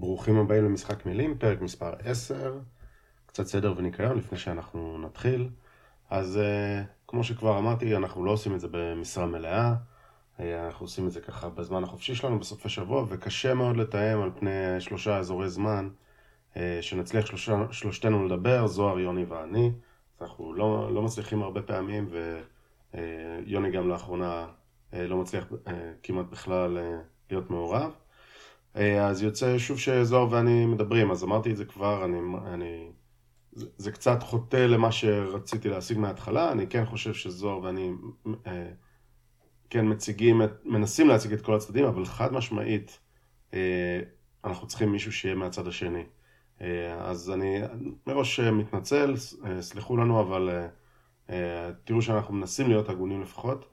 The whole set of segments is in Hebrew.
ברוכים הבאים למשחק מילים, פרק מספר 10, קצת סדר וניקיון לפני שאנחנו נתחיל. אז uh, כמו שכבר אמרתי, אנחנו לא עושים את זה במשרה מלאה, uh, אנחנו עושים את זה ככה בזמן החופשי שלנו בסופי שבוע, וקשה מאוד לתאם על פני שלושה אזורי זמן, uh, שנצליח שלושה, שלושתנו לדבר, זוהר, יוני ואני. אנחנו לא, לא מצליחים הרבה פעמים, ויוני גם לאחרונה לא מצליח כמעט בכלל להיות מעורב. אה, אז יוצא שוב שזוהר ואני מדברים, אז אמרתי את זה כבר, אני, אני, זה, זה קצת חוטא למה שרציתי להשיג מההתחלה, אני כן חושב שזוהר ואני אה, כן מציגים, את, מנסים להציג את כל הצדדים, אבל חד משמעית אה, אנחנו צריכים מישהו שיהיה מהצד השני. אז אני מראש מתנצל, סלחו לנו, אבל תראו שאנחנו מנסים להיות הגונים לפחות.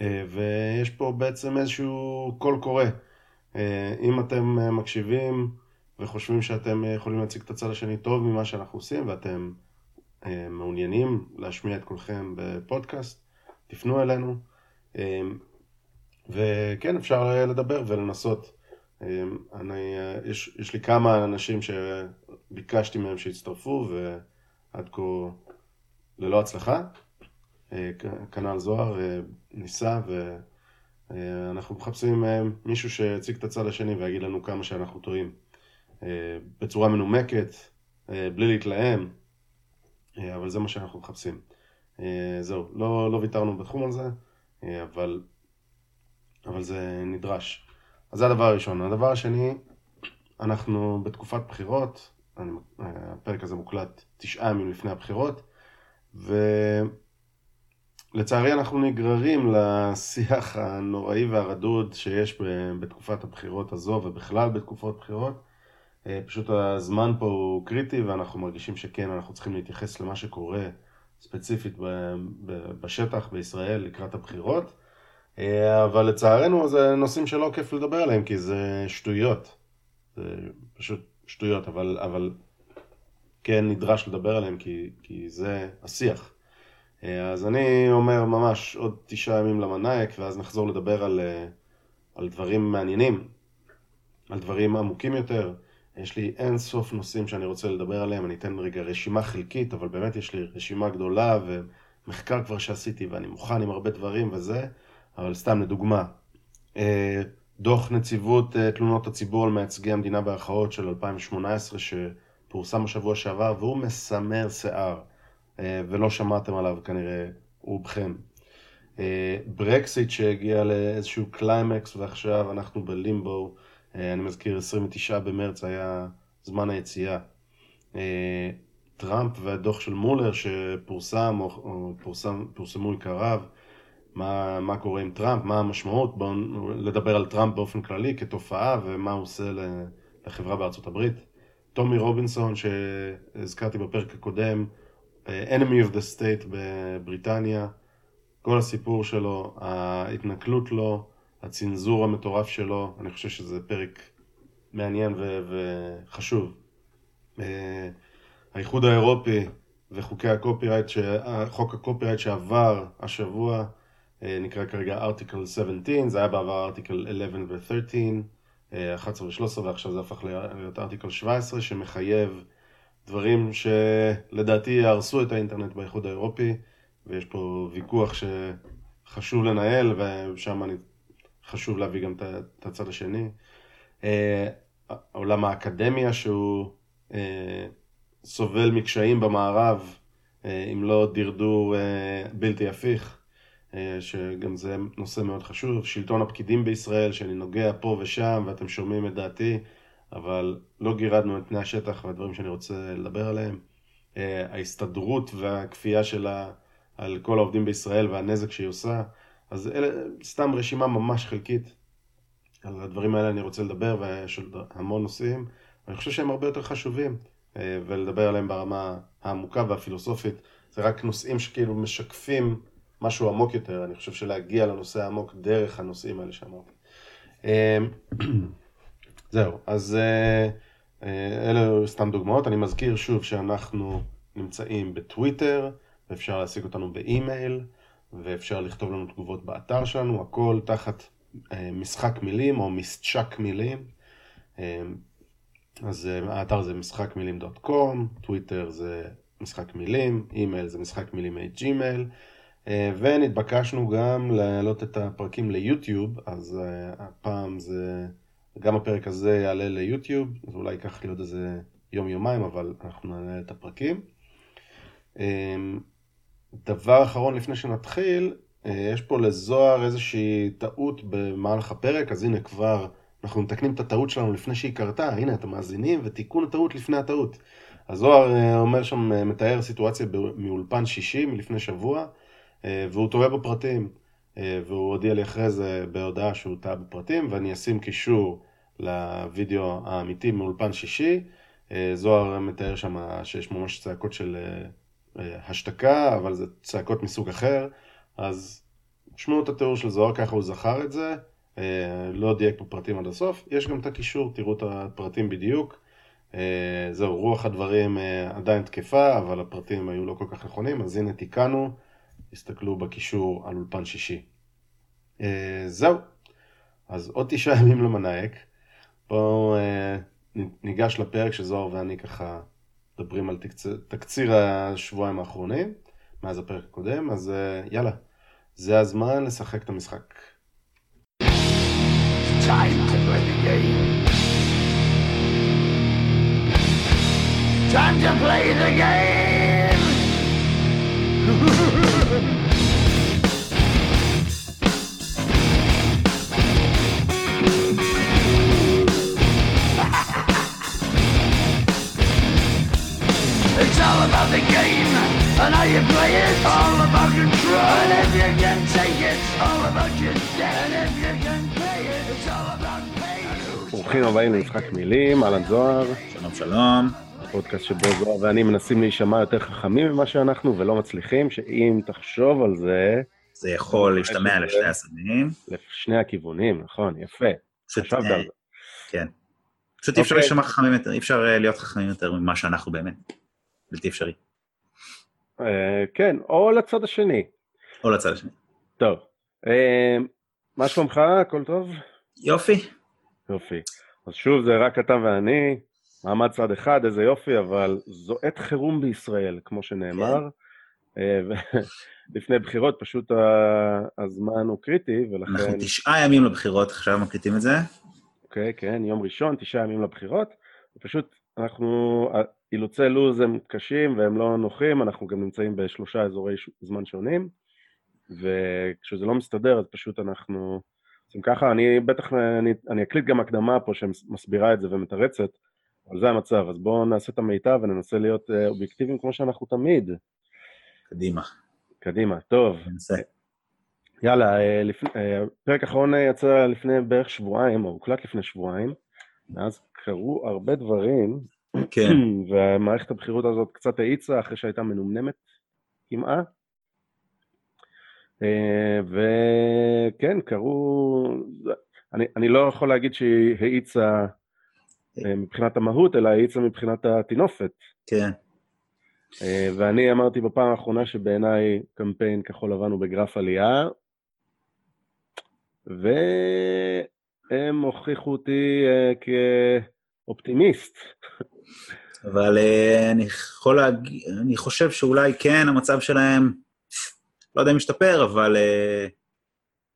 ויש פה בעצם איזשהו קול קורא. אה, אם אתם אה, מקשיבים וחושבים שאתם אה, יכולים להציג את הצד השני טוב ממה שאנחנו עושים ואתם מעוניינים להשמיע את כולכם בפודקאסט, תפנו אלינו. וכן, אפשר לדבר ולנסות. אני, יש, יש לי כמה אנשים שביקשתי מהם שיצטרפו ועד כה ללא הצלחה. כנ"ל זוהר ניסה ו... אה, אנחנו מחפשים אה, מישהו שיציג את הצד השני ויגיד לנו כמה שאנחנו טועים. אה, בצורה מנומקת, בלי להתלהם, אבל זה מה שאנחנו מחפשים. זהו, לא, לא ויתרנו בתחום הזה, אבל, אבל זה נדרש. אז זה הדבר הראשון. הדבר השני, אנחנו בתקופת בחירות, אני, הפרק הזה מוקלט תשעה ימים לפני הבחירות, ו... לצערי אנחנו נגררים לשיח הנוראי והרדוד שיש בתקופת הבחירות הזו ובכלל בתקופות בחירות. אה, פשוט הזמן פה הוא קריטי ואנחנו מרגישים שכן, אנחנו צריכים להתייחס למה שקורה ספציפית בשטח בישראל לקראת הבחירות. אה, אבל לצערנו זה נושאים שלא כיף לדבר עליהם כי זה שטויות. זה פשוט שטויות, אבל, אבל כן נדרש לדבר עליהם כי, כי זה השיח. אה, אז אני אומר ממש עוד תשעה ימים למנאייק, ואז נחזור לדבר על, אה, על דברים מעניינים, על דברים עמוקים יותר. יש לי אין סוף נושאים שאני רוצה לדבר עליהם, אני אתן רגע רשימה חלקית, אבל באמת יש לי רשימה גדולה ומחקר כבר שעשיתי ואני מוכן עם הרבה דברים וזה, אבל סתם לדוגמה, אה, דוח נציבות תלונות הציבור על מייצגי המדינה בהכרעות של 2018 שפורסם בשבוע שעבר והוא מסמר שיער. אה, ולא שמעתם עליו כנראה רובכם. אה, ברקסיט שהגיע לאיזשהו קליימקס ועכשיו אנחנו בלימבו, אה, אני מזכיר 29 במרץ היה זמן היציאה. טראמפ והדוח של מולר שפורסם או פורסם, פורסמו עיקריו, מה, מה קורה עם טראמפ, מה המשמעות, בואו לדבר על טראמפ באופן כללי כתופעה ומה הוא עושה לחברה בארצות הברית. טומי רובינסון שהזכרתי בפרק הקודם, enemy of the state בבריטניה, כל הסיפור שלו, ההתנכלות לו, הצנזור המטורף שלו, אני חושב שזה פרק מעניין ו- וחשוב. אה, האיחוד האירופי וחוקי הקופירייט, חוק הקופירייט שעבר השבוע, אה, נקרא כרגע ארטיקל 17, זה היה בעבר ארטיקל 11 ו-13, 11 ו-13 ועכשיו זה הפך להיות ארטיקל 17 שמחייב דברים שלדעתי יהרסו את האינטרנט באיחוד האירופי, ויש פה ויכוח שחשוב לנהל, ושם אני חשוב להביא גם את הצד השני. אה, עולם האקדמיה שהוא אה, סובל מקשיים במערב, אה, אם לא דרדור בלתי הפיך, שגם זה נושא מאוד חשוב. שלטון הפקידים בישראל, שאני נוגע פה ושם, ואתם שומעים את דעתי. אבל לא גירדנו את פני השטח והדברים שאני רוצה לדבר עליהם. אה, ההסתדרות והכפייה שלה על כל העובדים בישראל והנזק שהיא עושה. אז אלה סתם רשימה ממש חלקית. על הדברים האלה אני רוצה לדבר ויש עוד המון נושאים. אני חושב שהם הרבה יותר חשובים אה, ולדבר עליהם ברמה העמוקה והפילוסופית. זה רק נושאים שכאילו משקפים משהו עמוק יותר. אני חושב שלהגיע לנושא העמוק דרך הנושאים האלה שאמרתי. זהו, אז אה, אה, אלה סתם דוגמאות. אני מזכיר שוב שאנחנו נמצאים בטוויטר, ואפשר להשיג אותנו באימייל, ואפשר לכתוב לנו תגובות באתר שלנו, הכל תחת אה, משחק מילים או משצ'ק מילים. אז האתר זה משחק מילים dot com, טוויטר זה משחק מילים, אימייל זה משחק מילים ג'ימייל, ונתבקשנו גם להעלות את הפרקים ליוטיוב, אז הפעם זה, גם הפרק הזה יעלה ליוטיוב, זה אולי ייקח לי עוד איזה יום-יומיים, אבל אנחנו נעלה את הפרקים. דבר אחרון לפני שנתחיל, יש פה לזוהר איזושהי טעות במהלך הפרק, אז הנה כבר אנחנו מתקנים את הטעות שלנו לפני שהיא קרתה, הנה אתם מאזינים, ותיקון הטעות לפני הטעות. אז זוהר אומר שם, מתאר סיטואציה מאולפן שישי מלפני שבוע, והוא טועה בפרטים, והוא הודיע לי אחרי זה בהודעה שהוא טעה בפרטים, ואני אשים קישור לוידאו האמיתי מאולפן שישי. זוהר מתאר שם שיש ממש צעקות של השתקה, אבל זה צעקות מסוג אחר, אז שמעו את התיאור של זוהר, ככה הוא זכר את זה, לא דייק בפרטים עד הסוף, יש גם את הקישור, תראו את הפרטים בדיוק. זהו, רוח הדברים עדיין תקפה, אבל הפרטים היו לא כל כך נכונים, אז הנה תיקנו, תסתכלו בקישור על אולפן שישי. זהו, אז עוד תשעה ימים למנאייק. בואו ניגש לפרק שזוהר ואני ככה מדברים על תקציר, תקציר השבועיים האחרונים, מאז הפרק הקודם, אז יאללה, זה הזמן לשחק את המשחק. Time to play the game. Time to play the game. all about the game and how you play it. All about control. And if you can take it, all about your debt. And if you can pay it, it's all about pay. ברוכים הבאים למשחק מילים, אהלן זוהר. שלום שלום. פודקאסט שבו זוהר ואני מנסים להישמע יותר חכמים ממה שאנחנו ולא מצליחים, שאם תחשוב על זה... זה יכול להשתמע לשני הצדדים. לשני הכיוונים, נכון, יפה. חשבת על זה. כן. פשוט אי אפשר אוקיי. להישמע חכמים יותר, אי אפשר אה, להיות חכמים יותר ממה שאנחנו באמת. בלתי אפשרי. אה, כן, או לצד השני. או לצד השני. טוב. אה, מה שלומך? הכל טוב? יופי. יופי. אז שוב, זה רק אתה ואני, מעמד צד אחד, איזה יופי, אבל זו עת חירום בישראל, כמו שנאמר. כן. אה, לפני בחירות, פשוט הזמן הוא קריטי, ולכן... אנחנו תשעה ימים לבחירות, עכשיו מקליטים את זה. אוקיי, כן, יום ראשון, תשעה ימים לבחירות. פשוט אנחנו, אילוצי לו"ז הם קשים והם לא נוחים, אנחנו גם נמצאים בשלושה אזורי זמן שונים, וכשזה לא מסתדר אז פשוט אנחנו עושים ככה, אני בטח, אני, אני אקליט גם הקדמה פה שמסבירה את זה ומתרצת, אבל זה המצב, אז בואו נעשה את המיטב וננסה להיות אה, אובייקטיביים כמו שאנחנו תמיד. קדימה. קדימה, טוב. ננסה. יאללה, אה, לפ... אה, פרק אחרון יצא לפני בערך שבועיים, או הוקלט לפני שבועיים, מאז קרו הרבה דברים, כן. והמערכת הבחירות הזאת קצת האיצה אחרי שהייתה מנומנמת כמעט. אה, וכן, קרו... אני, אני לא יכול להגיד שהיא האיצה אה, מבחינת המהות, אלא האיצה מבחינת הטינופת. כן. אה, ואני אמרתי בפעם האחרונה שבעיניי קמפיין כחול לבן הוא בגרף עלייה, והם הוכיחו אותי כאופטימיסט. אבל uh, אני יכול להגיד, אני חושב שאולי כן, המצב שלהם, לא יודע אם משתפר, אבל uh,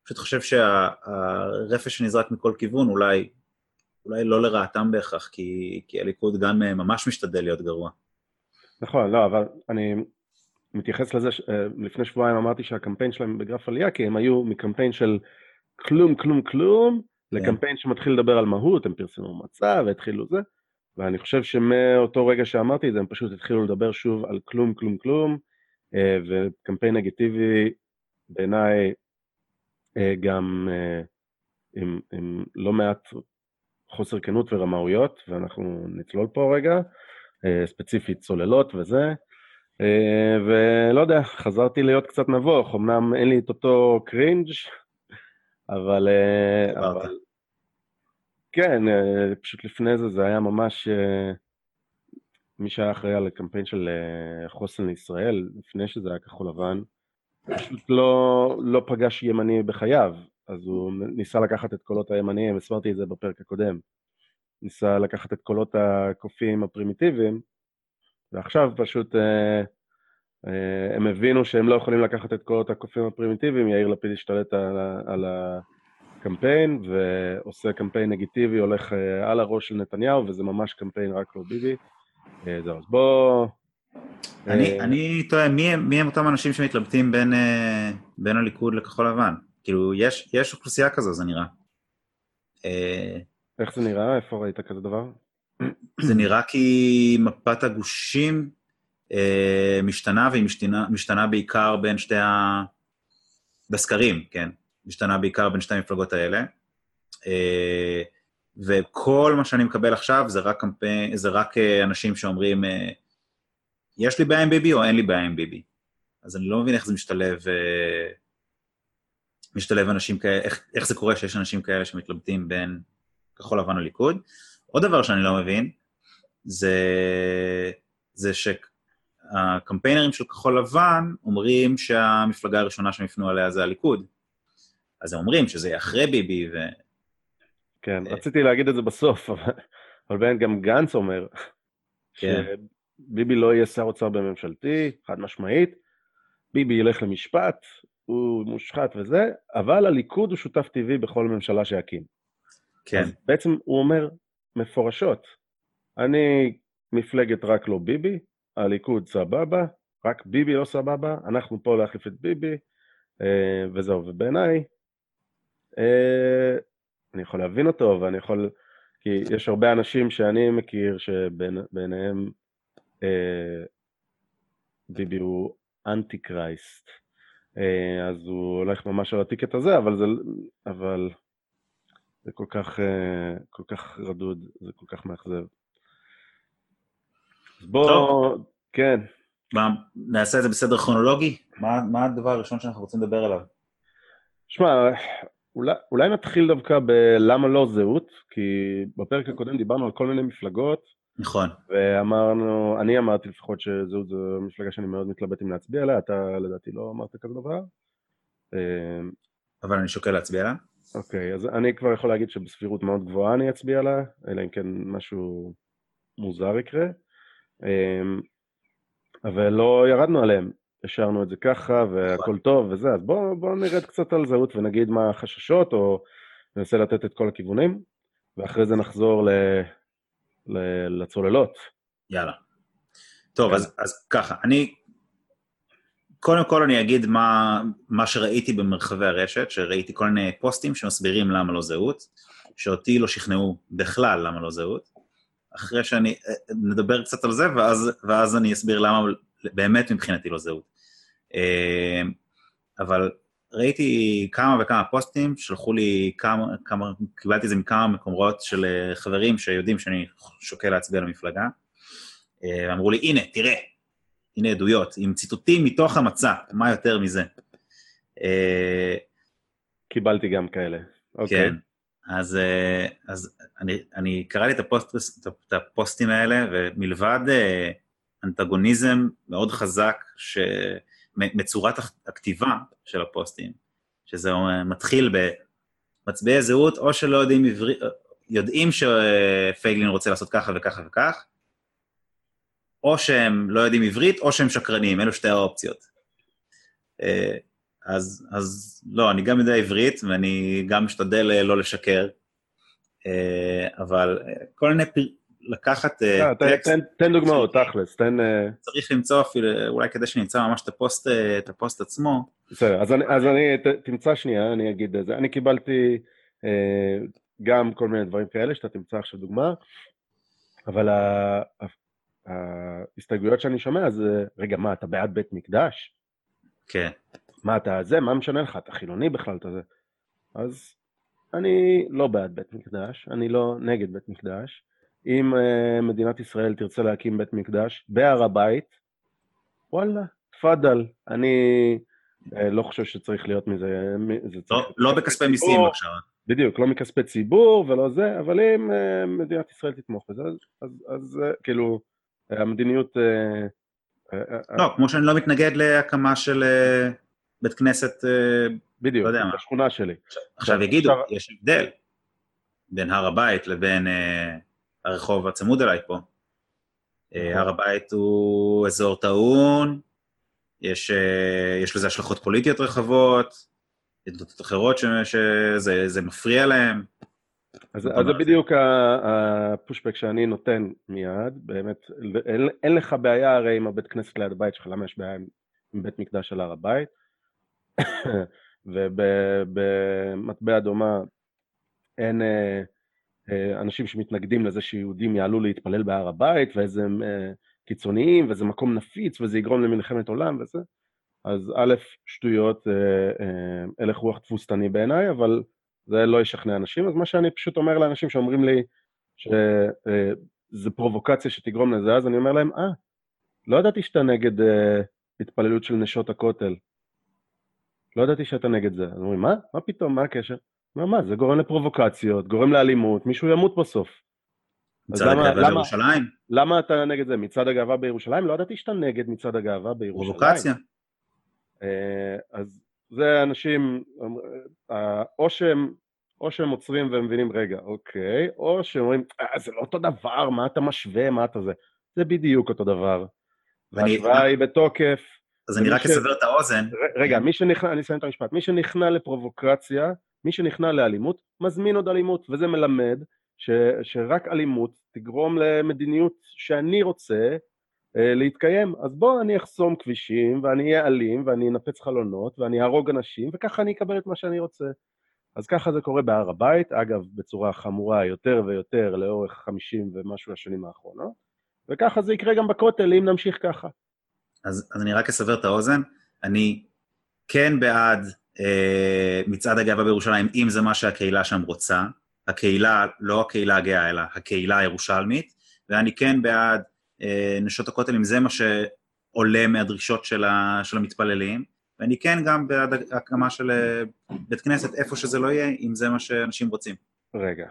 פשוט חושב שהרפש שנזרק מכל כיוון אולי, אולי לא לרעתם בהכרח, כי, כי הליכוד גם uh, ממש משתדל להיות גרוע. נכון, לא, אבל אני מתייחס לזה, ש... לפני שבועיים אמרתי שהקמפיין שלהם בגרף עלייה, כי הם היו מקמפיין של כלום, כלום, כלום. לקמפיין שמתחיל לדבר על מהות, הם פרסמו מצע והתחילו זה. ואני חושב שמאותו רגע שאמרתי את זה, הם פשוט התחילו לדבר שוב על כלום, כלום, כלום, אה, וקמפיין נגטיבי בעיניי אה, גם אה, עם, עם לא מעט חוסר כנות ורמאויות, ואנחנו נצלול פה רגע, ספציפית צוללות וזה, ולא יודע, חזרתי להיות קצת נבוך, אמנם אין לי את אותו קרינג', אבל, אבל, כן, אה, פשוט לפני זה זה היה ממש... אה, מי שהיה אחראי על הקמפיין של אה, חוסן לישראל, לפני שזה היה כחול לבן, פשוט לא, לא פגש ימני בחייו, אז הוא ניסה לקחת את קולות הימניים, הסברתי את זה בפרק הקודם. ניסה לקחת את קולות הקופים הפרימיטיביים, ועכשיו פשוט אה, אה, הם הבינו שהם לא יכולים לקחת את קולות הקופים הפרימיטיביים, יאיר לפיד השתלט על, על הקמפיין, ועושה קמפיין נגיטיבי, הולך אה, על הראש של נתניהו, וזה ממש קמפיין רק לא ביבי. אה, זהו, אז בוא... אני, אה... אני תוהה, מי, מי הם אותם אנשים שמתלבטים בין, אה, בין הליכוד לכחול לבן? כאילו, יש, יש אוכלוסייה כזו, זה נראה. אה... איך זה נראה? איפה ראית כזה דבר? זה נראה כי מפת הגושים אה, משתנה, והיא משתנה, משתנה בעיקר בין שתי ה... בסקרים, כן. משתנה בעיקר בין שתי המפלגות האלה. אה, וכל מה שאני מקבל עכשיו זה רק, קמפיין, זה רק אה, אנשים שאומרים, אה, יש לי בעיה עם ביבי או אין לי בעיה עם ביבי. אז אני לא מבין איך זה משתלב, אה, משתלב אנשים כאלה, איך, איך זה קורה שיש אנשים כאלה שמתלבטים בין כחול לבן לליכוד. עוד דבר שאני לא מבין, זה, זה שהקמפיינרים של כחול לבן אומרים שהמפלגה הראשונה שהם יפנו עליה זה הליכוד. אז הם אומרים שזה יהיה אחרי ביבי ו... כן, רציתי להגיד את זה בסוף, אבל, אבל באמת גם גנץ אומר, כן. שביבי לא יהיה שר אוצר בממשלתי, חד משמעית, ביבי ילך למשפט, הוא מושחת וזה, אבל הליכוד הוא שותף טבעי בכל ממשלה שיקים. כן. אז בעצם הוא אומר מפורשות, אני מפלגת רק לא ביבי, הליכוד סבבה, רק ביבי לא סבבה, אנחנו פה להחליף את ביבי, אה, וזהו, ובעיניי, אה, אני יכול להבין אותו, ואני יכול... כי יש הרבה אנשים שאני מכיר שביניהם אה, ביבי הוא אנטי קרייסט. אז הוא הולך ממש על הטיקט הזה, אבל זה, אבל זה כל כך, כל כך רדוד, זה כל כך מאכזב. אז בוא, טוב. כן. מה, נעשה את זה בסדר כרונולוגי? מה, מה הדבר הראשון שאנחנו רוצים לדבר עליו? שמע, אולי, אולי נתחיל דווקא בלמה לא זהות, כי בפרק הקודם דיברנו על כל מיני מפלגות. נכון. ואמרנו, אני אמרתי לפחות שזהות זו מפלגה שאני מאוד מתלבט אם להצביע עליה, אתה לדעתי לא אמרת כזה דבר. אמ, אבל אני שוקל להצביע עליה. אוקיי, אז אני כבר יכול להגיד שבסבירות מאוד גבוהה אני אצביע עליה, אלא אם כן משהו מוזר יקרה. אמ, אבל לא ירדנו עליהם. השארנו את זה ככה, והכל טוב וזה, אז בואו בוא נרד קצת על זהות ונגיד מה החששות, או ננסה לתת את כל הכיוונים, ואחרי זה נחזור ל, ל, לצוללות. יאללה. טוב, כן. אז, אז ככה, אני... קודם כל אני אגיד מה, מה שראיתי במרחבי הרשת, שראיתי כל מיני פוסטים שמסבירים למה לא זהות, שאותי לא שכנעו בכלל למה לא זהות. אחרי שאני, אה, נדבר קצת על זה, ואז, ואז אני אסביר למה באמת מבחינתי לא זהות. אמ, אבל ראיתי כמה וכמה פוסטים, שלחו לי כמה, כמה, קיבלתי את זה מכמה מקומות של אה, חברים שיודעים שאני שוקל להצביע למפלגה. אה, אמרו לי, הנה, תראה, הנה עדויות, עם ציטוטים מתוך המצע, מה יותר מזה? אה, קיבלתי גם כאלה. אוקיי. כן, אז, אז אני, אני קראתי את, הפוסט, את הפוסטים האלה, ומלבד אנטגוניזם מאוד חזק, ש... מצורת הכתיבה של הפוסטים, שזה מתחיל במצביעי זהות, או שלא יודעים עברית, יודעים שפייגלין רוצה לעשות ככה וככה וכך, או שהם לא יודעים עברית, או שהם שקרנים, אלו שתי האופציות. אה, אז, אז לא, אני גם יודע עברית, ואני גם משתדל אה, לא לשקר, אה, אבל כל מיני לקחת אה, אה, טקסט... תן דוגמאות, תכלס, תן... אה, צריך למצוא אפילו, אולי כדי שנמצא ממש את הפוסט, את הפוסט עצמו. בסדר, אז אני, תמצא שנייה, אני אגיד את זה. אני קיבלתי גם כל מיני דברים כאלה, שאתה תמצא עכשיו דוגמה, אבל ההסתייגויות שאני שומע זה, רגע, מה, אתה בעד בית מקדש? כן. מה, אתה זה, מה משנה לך, אתה חילוני בכלל, אתה זה. אז אני לא בעד בית מקדש, אני לא נגד בית מקדש. אם uh, מדינת ישראל תרצה להקים בית מקדש בהר הבית, וואלה, תפאדל. אני uh, לא חושב שצריך להיות מזה... לא, לא בכספי מיסים עכשיו. בדיוק, לא מכספי ציבור ולא זה, אבל אם uh, מדינת ישראל תתמוך בזה, אז, אז, אז uh, כאילו, uh, המדיניות... Uh, לא, כמו שאני לא מתנגד להקמה של בית כנסת, uh, בדיוק, לא בשכונה שלי. עכשיו יגידו, עכשיו... יש הבדל בין הר הבית לבין... Uh, הרחוב הצמוד אליי פה. אה, הר הבית הוא אזור טעון, יש, אה, יש לזה השלכות פוליטיות רחבות, עדות אחרות שזה מפריע להם. אז, אז זה בדיוק הפושבק שאני נותן מיד, באמת, אין, אין לך בעיה הרי עם הבית כנסת ליד הבית שלך, למה יש בעיה עם בית מקדש על הר הבית? ובמטבע דומה אין אה, אה, אנשים שמתנגדים לזה שיהודים יעלו להתפלל בהר הבית, ואיזה אה, קיצוניים, וזה מקום נפיץ, וזה יגרום למלחמת עולם וזה. אז א', שטויות, הלך רוח תבוסתני בעיניי, אבל זה לא ישכנע אנשים, אז מה שאני פשוט אומר לאנשים שאומרים לי שזה פרובוקציה שתגרום לזה, אז אני אומר להם, אה, לא ידעתי שאתה נגד התפללות של נשות הכותל. לא ידעתי שאתה נגד זה. אז אומרים, מה? מה פתאום? מה הקשר? מה, מה, זה גורם לפרובוקציות, גורם לאלימות, מישהו ימות בסוף. מצעד הגאווה בירושלים? למה אתה נגד זה? מצעד הגאווה בירושלים? לא ידעתי שאתה נגד מצעד הגאווה בירושלים. פרובוקציה. אה, אז זה אנשים, אה, או שהם, או שהם עוצרים והם מבינים, רגע, אוקיי, או שהם אומרים, אה, זה לא אותו דבר, מה אתה משווה, מה אתה זה? זה בדיוק אותו דבר. וההשוואה היא בתוקף, אז אני רק ש... אסבר את האוזן. רגע, מי שנכנע, אני אסיים את המשפט, מי שנכנע לפרובוקציה, מי שנכנע לאלימות, מזמין עוד אלימות, וזה מלמד ש, שרק אלימות תגרום למדיניות שאני רוצה אה, להתקיים. אז בוא אני אחסום כבישים, ואני אהיה אלים, ואני אנפץ חלונות, ואני אהרוג אנשים, וככה אני אקבל את מה שאני רוצה. אז ככה זה קורה בהר הבית, אגב, בצורה חמורה יותר ויותר לאורך חמישים ומשהו השנים האחרונות, וככה זה יקרה גם בכותל אם נמשיך ככה. אז, אז אני רק אסבר את האוזן. אני כן בעד אה, מצעד הגאווה בירושלים, אם זה מה שהקהילה שם רוצה. הקהילה, לא הקהילה הגאה, אלא הקהילה הירושלמית, ואני כן בעד אה, נשות הכותל, אם זה מה שעולה מהדרישות של, ה, של המתפללים, ואני כן גם בעד הקמה של אה, בית כנסת, איפה שזה לא יהיה, אם זה מה שאנשים רוצים. רגע,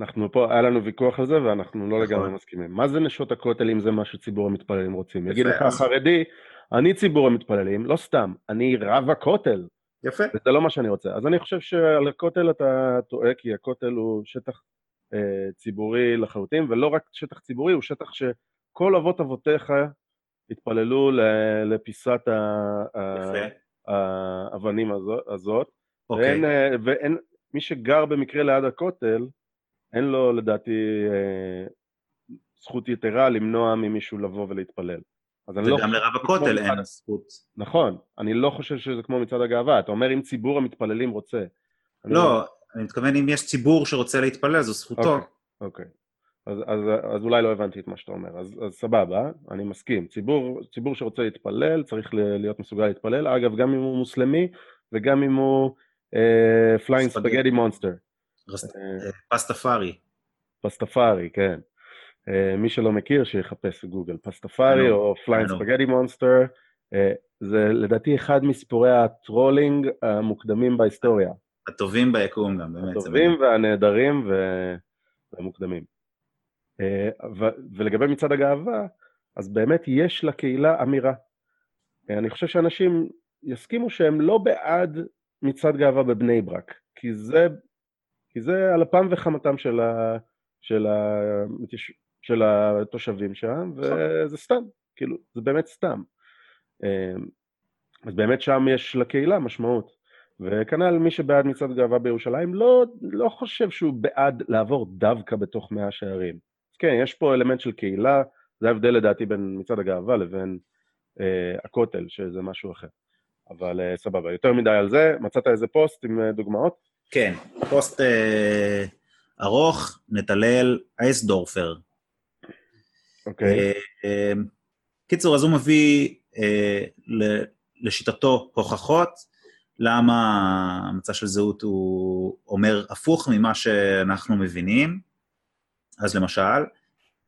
אנחנו פה, היה לנו ויכוח על זה ואנחנו לא לגמרי נכון. מסכימים. מה זה נשות הכותל אם זה מה שציבור המתפללים רוצים? יגיד לך החרדי, אני ציבור המתפללים, לא סתם, אני רב הכותל. יפה. וזה לא מה שאני רוצה. אז אני חושב שעל הכותל אתה טועה, כי הכותל הוא שטח אה, ציבורי לחלוטין, ולא רק שטח ציבורי, הוא שטח שכל אבות אבותיך התפללו לפיסת האבנים הזאת. אוקיי. ואין, אה, ואין, מי שגר במקרה ליד הכותל, אין לו לדעתי אה, זכות יתרה למנוע ממישהו לבוא ולהתפלל. וגם לא לרב הכותל אין מצד... זכות. נכון, אני לא חושב שזה כמו מצעד הגאווה, אתה אומר אם ציבור המתפללים רוצה. לא, אני, אני מתכוון אם יש ציבור שרוצה להתפלל, זו זכותו. אוקיי, אוקיי. אז, אז, אז אולי לא הבנתי את מה שאתה אומר, אז, אז סבבה, אני מסכים. ציבור, ציבור שרוצה להתפלל צריך להיות מסוגל להתפלל, אגב, גם אם הוא מוסלמי וגם אם הוא flying spaghetti monster. פסטפארי. פסטפארי, כן. אה, מי שלא מכיר, שיחפש בגוגל. פסטפארי או flying spaghetti monster, זה לדעתי אחד מסיפורי הטרולינג המוקדמים בהיסטוריה. הטובים ביקום גם, באמת. הטובים והנהדרים והמוקדמים. ולגבי מצעד הגאווה, אז באמת יש לקהילה אמירה. אני חושב שאנשים יסכימו שהם לא בעד מצעד גאווה בבני ברק, כי זה כי זה על אפם וחמתם של, ה, של, ה, של התושבים שם, נכון. וזה סתם, כאילו, זה באמת סתם. אמ, אז באמת שם יש לקהילה משמעות. וכנ"ל מי שבעד מצעד גאווה בירושלים לא, לא חושב שהוא בעד לעבור דווקא בתוך מאה שערים. כן, יש פה אלמנט של קהילה, זה ההבדל לדעתי בין מצעד הגאווה לבין אה, הכותל, שזה משהו אחר. אבל אה, סבבה, יותר מדי על זה. מצאת איזה פוסט עם אה, דוגמאות? כן, פוסט אה, ארוך, נתלל אייסדורפר. אוקיי. אה, אה, קיצור, אז הוא מביא אה, לשיטתו הוכחות למה המצע של זהות הוא אומר הפוך ממה שאנחנו מבינים. אז למשל,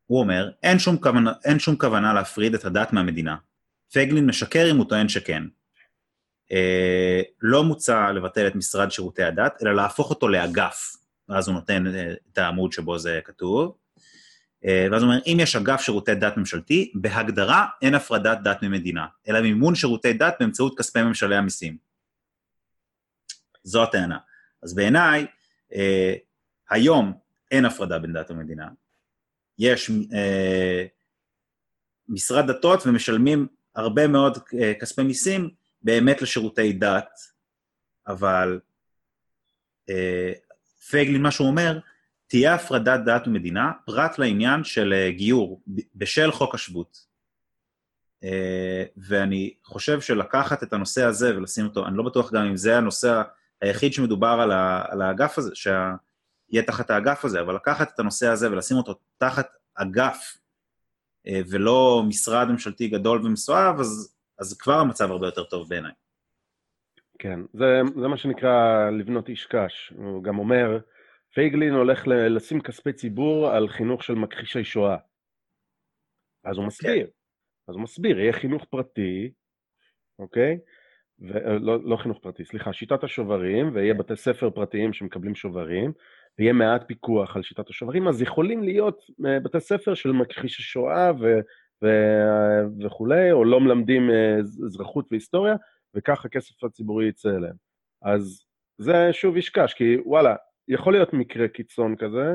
הוא אומר, אין שום, כוונה, אין שום כוונה להפריד את הדת מהמדינה. פייגלין משקר אם הוא טוען שכן. אה, לא מוצע לבטל את משרד שירותי הדת, אלא להפוך אותו לאגף, ואז הוא נותן אה, את העמוד שבו זה כתוב. אה, ואז הוא אומר, אם יש אגף שירותי דת ממשלתי, בהגדרה אין הפרדת דת ממדינה, אלא מימון שירותי דת באמצעות כספי ממשלי המיסים. זו הטענה. אז בעיניי, היום אין הפרדה בין דת ומדינה. יש אה, משרד דתות ומשלמים הרבה מאוד אה, כספי מיסים באמת לשירותי דת, אבל אה, פייגלין, מה שהוא אומר, תהיה הפרדת דת ומדינה, פרט לעניין של אה, גיור, בשל חוק השבות. אה, ואני חושב שלקחת את הנושא הזה ולשים אותו, אני לא בטוח גם אם זה הנושא היחיד שמדובר על, ה, על האגף הזה, שיהיה תחת האגף הזה, אבל לקחת את הנושא הזה ולשים אותו תחת אגף, אה, ולא משרד ממשלתי גדול ומסואב, אז, אז כבר המצב הרבה יותר טוב בעיניי. כן, זה, זה מה שנקרא לבנות איש קש. הוא גם אומר, פייגלין הולך לשים כספי ציבור על חינוך של מכחישי שואה. אז הוא מסביר. כן. אז הוא מסביר, יהיה חינוך פרטי, אוקיי? ולא לא חינוך פרטי, סליחה, שיטת השוברים, ויהיה בתי ספר פרטיים שמקבלים שוברים, ויהיה מעט פיקוח על שיטת השוברים, אז יכולים להיות אה, בתי ספר של מכחישי שואה וכולי, או לא מלמדים אה, אזרחות והיסטוריה, וכך הכסף הציבורי יצא אליהם. אז זה שוב ישקש, כי וואלה, יכול להיות מקרה קיצון כזה,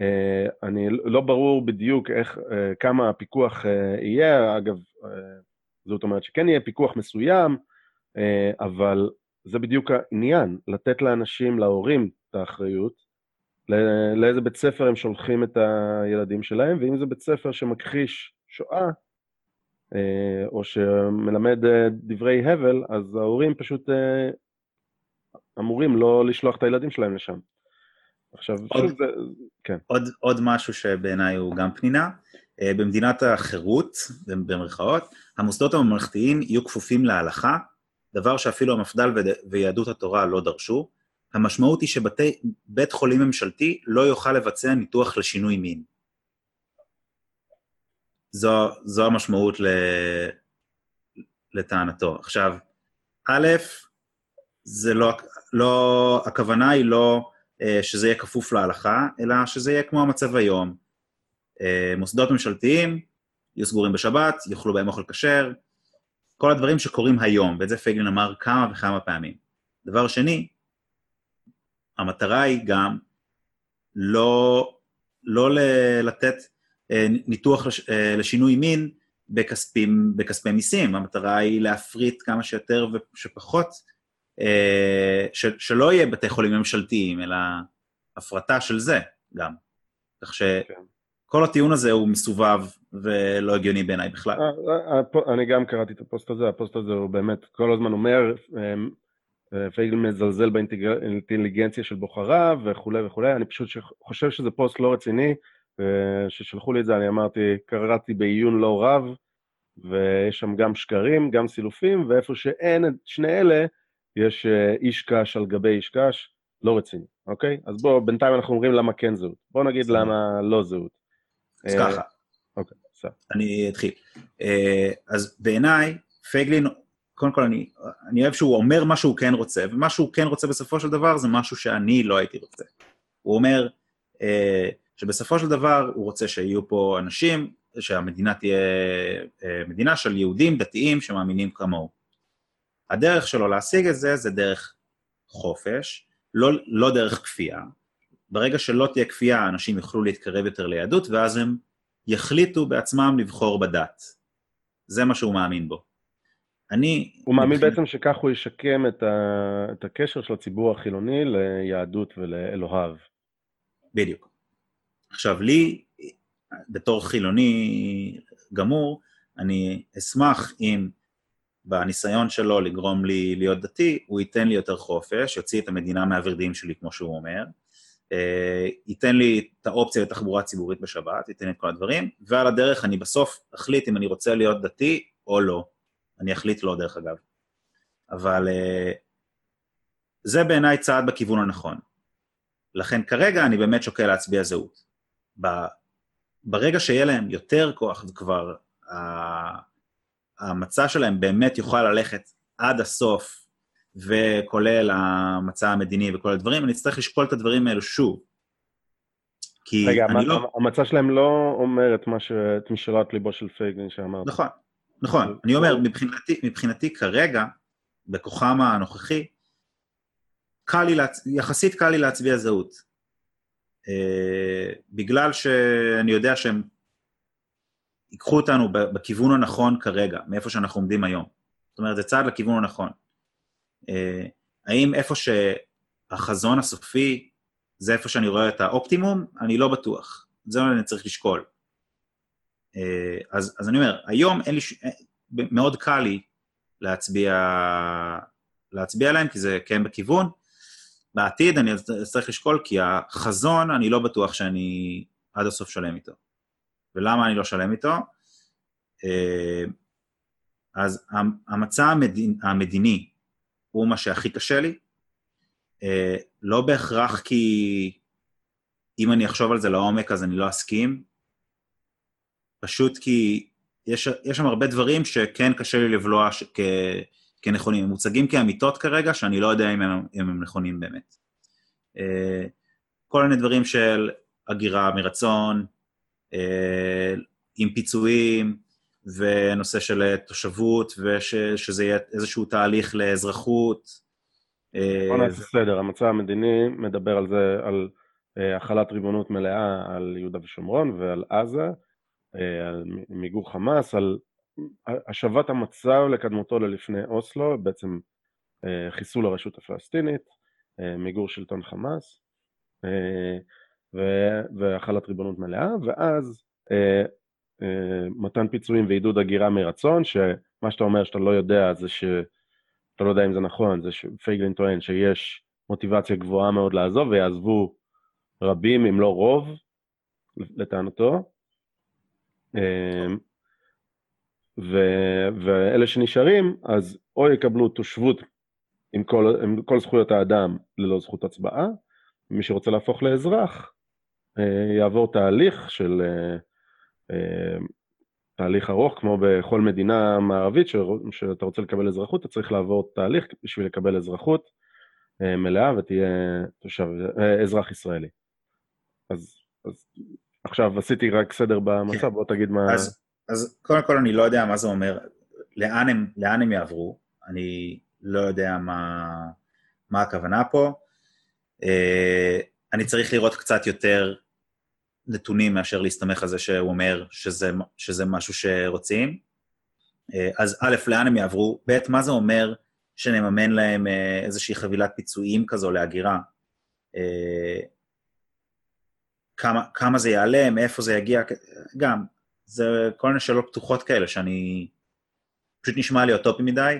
אה, אני לא ברור בדיוק איך, אה, כמה הפיקוח יהיה, אגב, זאת אומרת שכן יהיה פיקוח מסוים, אבל זה בדיוק העניין, לתת לאנשים, להורים, את האחריות, לאיזה בית ספר הם שולחים את הילדים שלהם, ואם זה בית ספר שמכחיש שואה, או שמלמד דברי הבל, אז ההורים פשוט אמורים לא לשלוח את הילדים שלהם לשם. עכשיו, עוד, שוב, כן. עוד, עוד משהו שבעיניי הוא גם פנינה, אה, במדינת החירות, במרכאות, המוסדות הממלכתיים יהיו כפופים להלכה, דבר שאפילו המפד"ל ויהדות התורה לא דרשו. המשמעות היא שבית חולים ממשלתי לא יוכל לבצע ניתוח לשינוי מין. זו, זו המשמעות לטענתו. עכשיו, א', זה לא, לא, הכוונה היא לא אה, שזה יהיה כפוף להלכה, אלא שזה יהיה כמו המצב היום. אה, מוסדות ממשלתיים יהיו סגורים בשבת, יאכלו בהם אוכל כשר, כל הדברים שקורים היום, ואת זה פייגלין אמר כמה וכמה פעמים. דבר שני, המטרה היא גם לא, לא לתת אה, ניתוח לשינוי מין בכספים, בכספי מיסים, המטרה היא להפריט כמה שיותר ושפחות אה, שלא יהיה בתי חולים ממשלתיים, אלא הפרטה של זה גם. כך שכל הטיעון הזה הוא מסובב ולא הגיוני בעיניי בכלל. אה, אה, אני גם קראתי את הפוסט הזה, הפוסט הזה הוא באמת כל הזמן אומר, פייגל מזלזל באינטליגנציה של בוחריו וכולי וכולי, אני פשוט חושב שזה פוסט לא רציני, כששלחו לי את זה אני אמרתי, קראתי בעיון לא רב, ויש שם גם שקרים, גם סילופים, ואיפה שאין את שני אלה, יש אה, איש קש על גבי איש קש, לא רציני, אוקיי? אז בואו, בינתיים אנחנו אומרים למה כן זהות. בואו נגיד למה לא זהות. אז אה, ככה. אוקיי, בסדר. אני אתחיל. אה, אז בעיניי, פייגלין, קודם כל אני, אני אוהב שהוא אומר מה שהוא כן רוצה, ומה שהוא כן רוצה בסופו של דבר זה משהו שאני לא הייתי רוצה. הוא אומר שבסופו של דבר הוא רוצה שיהיו פה אנשים, שהמדינה תהיה מדינה של יהודים דתיים שמאמינים כמוהו. הדרך שלו להשיג את זה זה דרך חופש, לא, לא דרך כפייה. ברגע שלא תהיה כפייה, אנשים יוכלו להתקרב יותר ליהדות, ואז הם יחליטו בעצמם לבחור בדת. זה מה שהוא מאמין בו. אני... הוא מאמין מבחין... בעצם שכך הוא ישקם את, ה... את הקשר של הציבור החילוני ליהדות ולאלוהיו. בדיוק. עכשיו, לי, בתור חילוני גמור, אני אשמח אם בניסיון שלו לגרום לי להיות דתי, הוא ייתן לי יותר חופש, יוציא את המדינה מהוורידים שלי, כמו שהוא אומר, אה, ייתן לי את האופציה לתחבורה ציבורית בשבת, ייתן לי את כל הדברים, ועל הדרך אני בסוף אחליט אם אני רוצה להיות דתי או לא. אני אחליט לא, דרך אגב. אבל אה, זה בעיניי צעד בכיוון הנכון. לכן כרגע אני באמת שוקל להצביע זהות. ברגע שיהיה להם יותר כוח וכבר המצע שלהם באמת יוכל ללכת עד הסוף, וכולל המצע המדיני וכל הדברים, אני אצטרך לשקול את הדברים האלו שוב. כי רגע, אני לא... המצע שלהם לא אומר את מה ש... את משאלת ליבו של פייגלין שאמרת. נכון, נכון. אני אומר, מבחינתי, מבחינתי כרגע, בכוחם הנוכחי, קל לי, להצ... יחסית קל לי להצביע זהות. אה, בגלל שאני יודע שהם ייקחו אותנו בכיוון הנכון כרגע, מאיפה שאנחנו עומדים היום. זאת אומרת, זה צעד לכיוון הנכון. אה, האם איפה שהחזון הסופי, זה איפה שאני רואה את האופטימום? אני לא בטוח. זה מה אני צריך לשקול. אה, אז, אז אני אומר, היום אין לי, ש... מאוד קל לי להצביע, להצביע להם, כי זה כן בכיוון. בעתיד אני אצטרך לשקול, כי החזון, אני לא בטוח שאני עד הסוף שלם איתו. ולמה אני לא שלם איתו? אה, אז המצע המדין, המדיני הוא מה שהכי קשה לי, אה, לא בהכרח כי אם אני אחשוב על זה לעומק אז אני לא אסכים, פשוט כי יש, יש שם הרבה דברים שכן קשה לי לבלוע ש, כ, כנכונים, הם מוצגים כאמיתות כרגע, שאני לא יודע אם הם, אם הם נכונים באמת. אה, כל מיני דברים של הגירה מרצון, אה, עם פיצויים, ונושא של תושבות, ושזה יהיה איזשהו תהליך לאזרחות. אה, בוא נעשה סדר, המצע המדיני מדבר על זה, על החלת ריבונות מלאה על יהודה ושומרון ועל עזה, על מיגור חמאס, על השבת המצב לקדמותו ללפני אוסלו, בעצם חיסול הרשות הפלסטינית, מיגור שלטון חמאס, והחלת ריבונות מלאה, ואז אה, אה, מתן פיצויים ועידוד הגירה מרצון, שמה שאתה אומר שאתה לא יודע זה ש... אתה לא יודע אם זה נכון, זה שפייגלין טוען שיש מוטיבציה גבוהה מאוד לעזוב ויעזבו רבים אם לא רוב, לטענתו. ו... ואלה שנשארים, אז או יקבלו תושבות עם כל, עם כל זכויות האדם ללא זכות הצבעה, מי שרוצה להפוך לאזרח, אה, יעבור תהליך של אה, אה, תהליך ארוך, כמו בכל מדינה מערבית, שאתה רוצה לקבל אזרחות, אתה צריך לעבור תהליך בשביל לקבל אזרחות מלאה ותהיה תושב, אזרח ישראלי. אז, אז עכשיו עשיתי רק סדר במצב, כן. בוא תגיד מה... אז, אז קודם כל אני לא יודע מה זה אומר, לאן הם, לאן הם יעברו, אני לא יודע מה, מה הכוונה פה. אני צריך לראות קצת יותר נתונים מאשר להסתמך על זה שהוא אומר שזה, שזה משהו שרוצים. אה, אז א', לאן הם יעברו? ב', מה זה אומר שנממן להם אה, איזושהי חבילת פיצויים כזו להגירה? אה, כמה, כמה זה יעלה, מאיפה זה יגיע, גם, זה כל מיני שאלות פתוחות כאלה שאני, פשוט נשמע לי אוטופי מדי.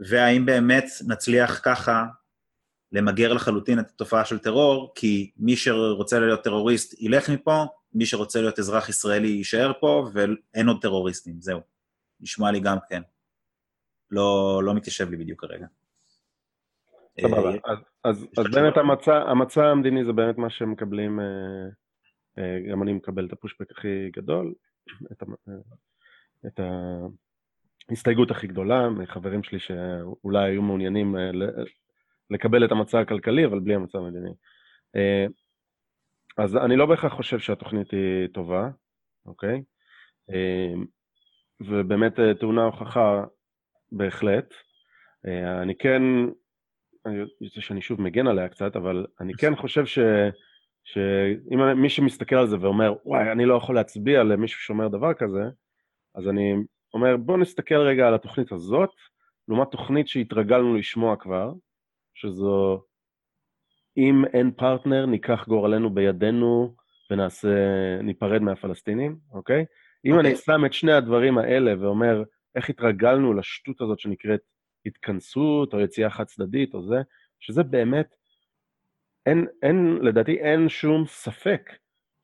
והאם באמת נצליח ככה למגר לחלוטין את התופעה של טרור, כי מי שרוצה להיות טרוריסט ילך מפה, מי שרוצה להיות אזרח ישראלי יישאר פה, ואין עוד טרוריסטים, זהו. נשמע לי גם כן. לא, לא מתיישב לי בדיוק כרגע. סבבה, אה, אז, אז, אז באמת המצע, המצע המדיני זה באמת מה שמקבלים, אה, אה, גם אני מקבל את הפושבק הכי גדול, את, את ההסתייגות הכי גדולה מחברים שלי שאולי היו מעוניינים לקבל את המצע הכלכלי, אבל בלי המצע המדיני. אה, אז אני לא בהכרח חושב שהתוכנית היא טובה, אוקיי? אה, ובאמת אה, טעונה הוכחה בהחלט. אני כן, אני רוצה שאני שוב מגן עליה קצת, אבל אני כן חושב ש... שאם מי שמסתכל על זה ואומר, וואי, אני לא יכול להצביע למישהו שאומר דבר כזה, אז אני אומר, בואו נסתכל רגע על התוכנית הזאת, לעומת תוכנית שהתרגלנו לשמוע כבר, שזו אם אין פרטנר, ניקח גורלנו בידינו ונעשה, ניפרד מהפלסטינים, אוקיי? אם okay. אני אוקיי. שם את שני הדברים האלה ואומר, איך התרגלנו לשטות הזאת שנקראת התכנסות או יציאה חד צדדית או זה, שזה באמת, אין, אין, לדעתי אין שום ספק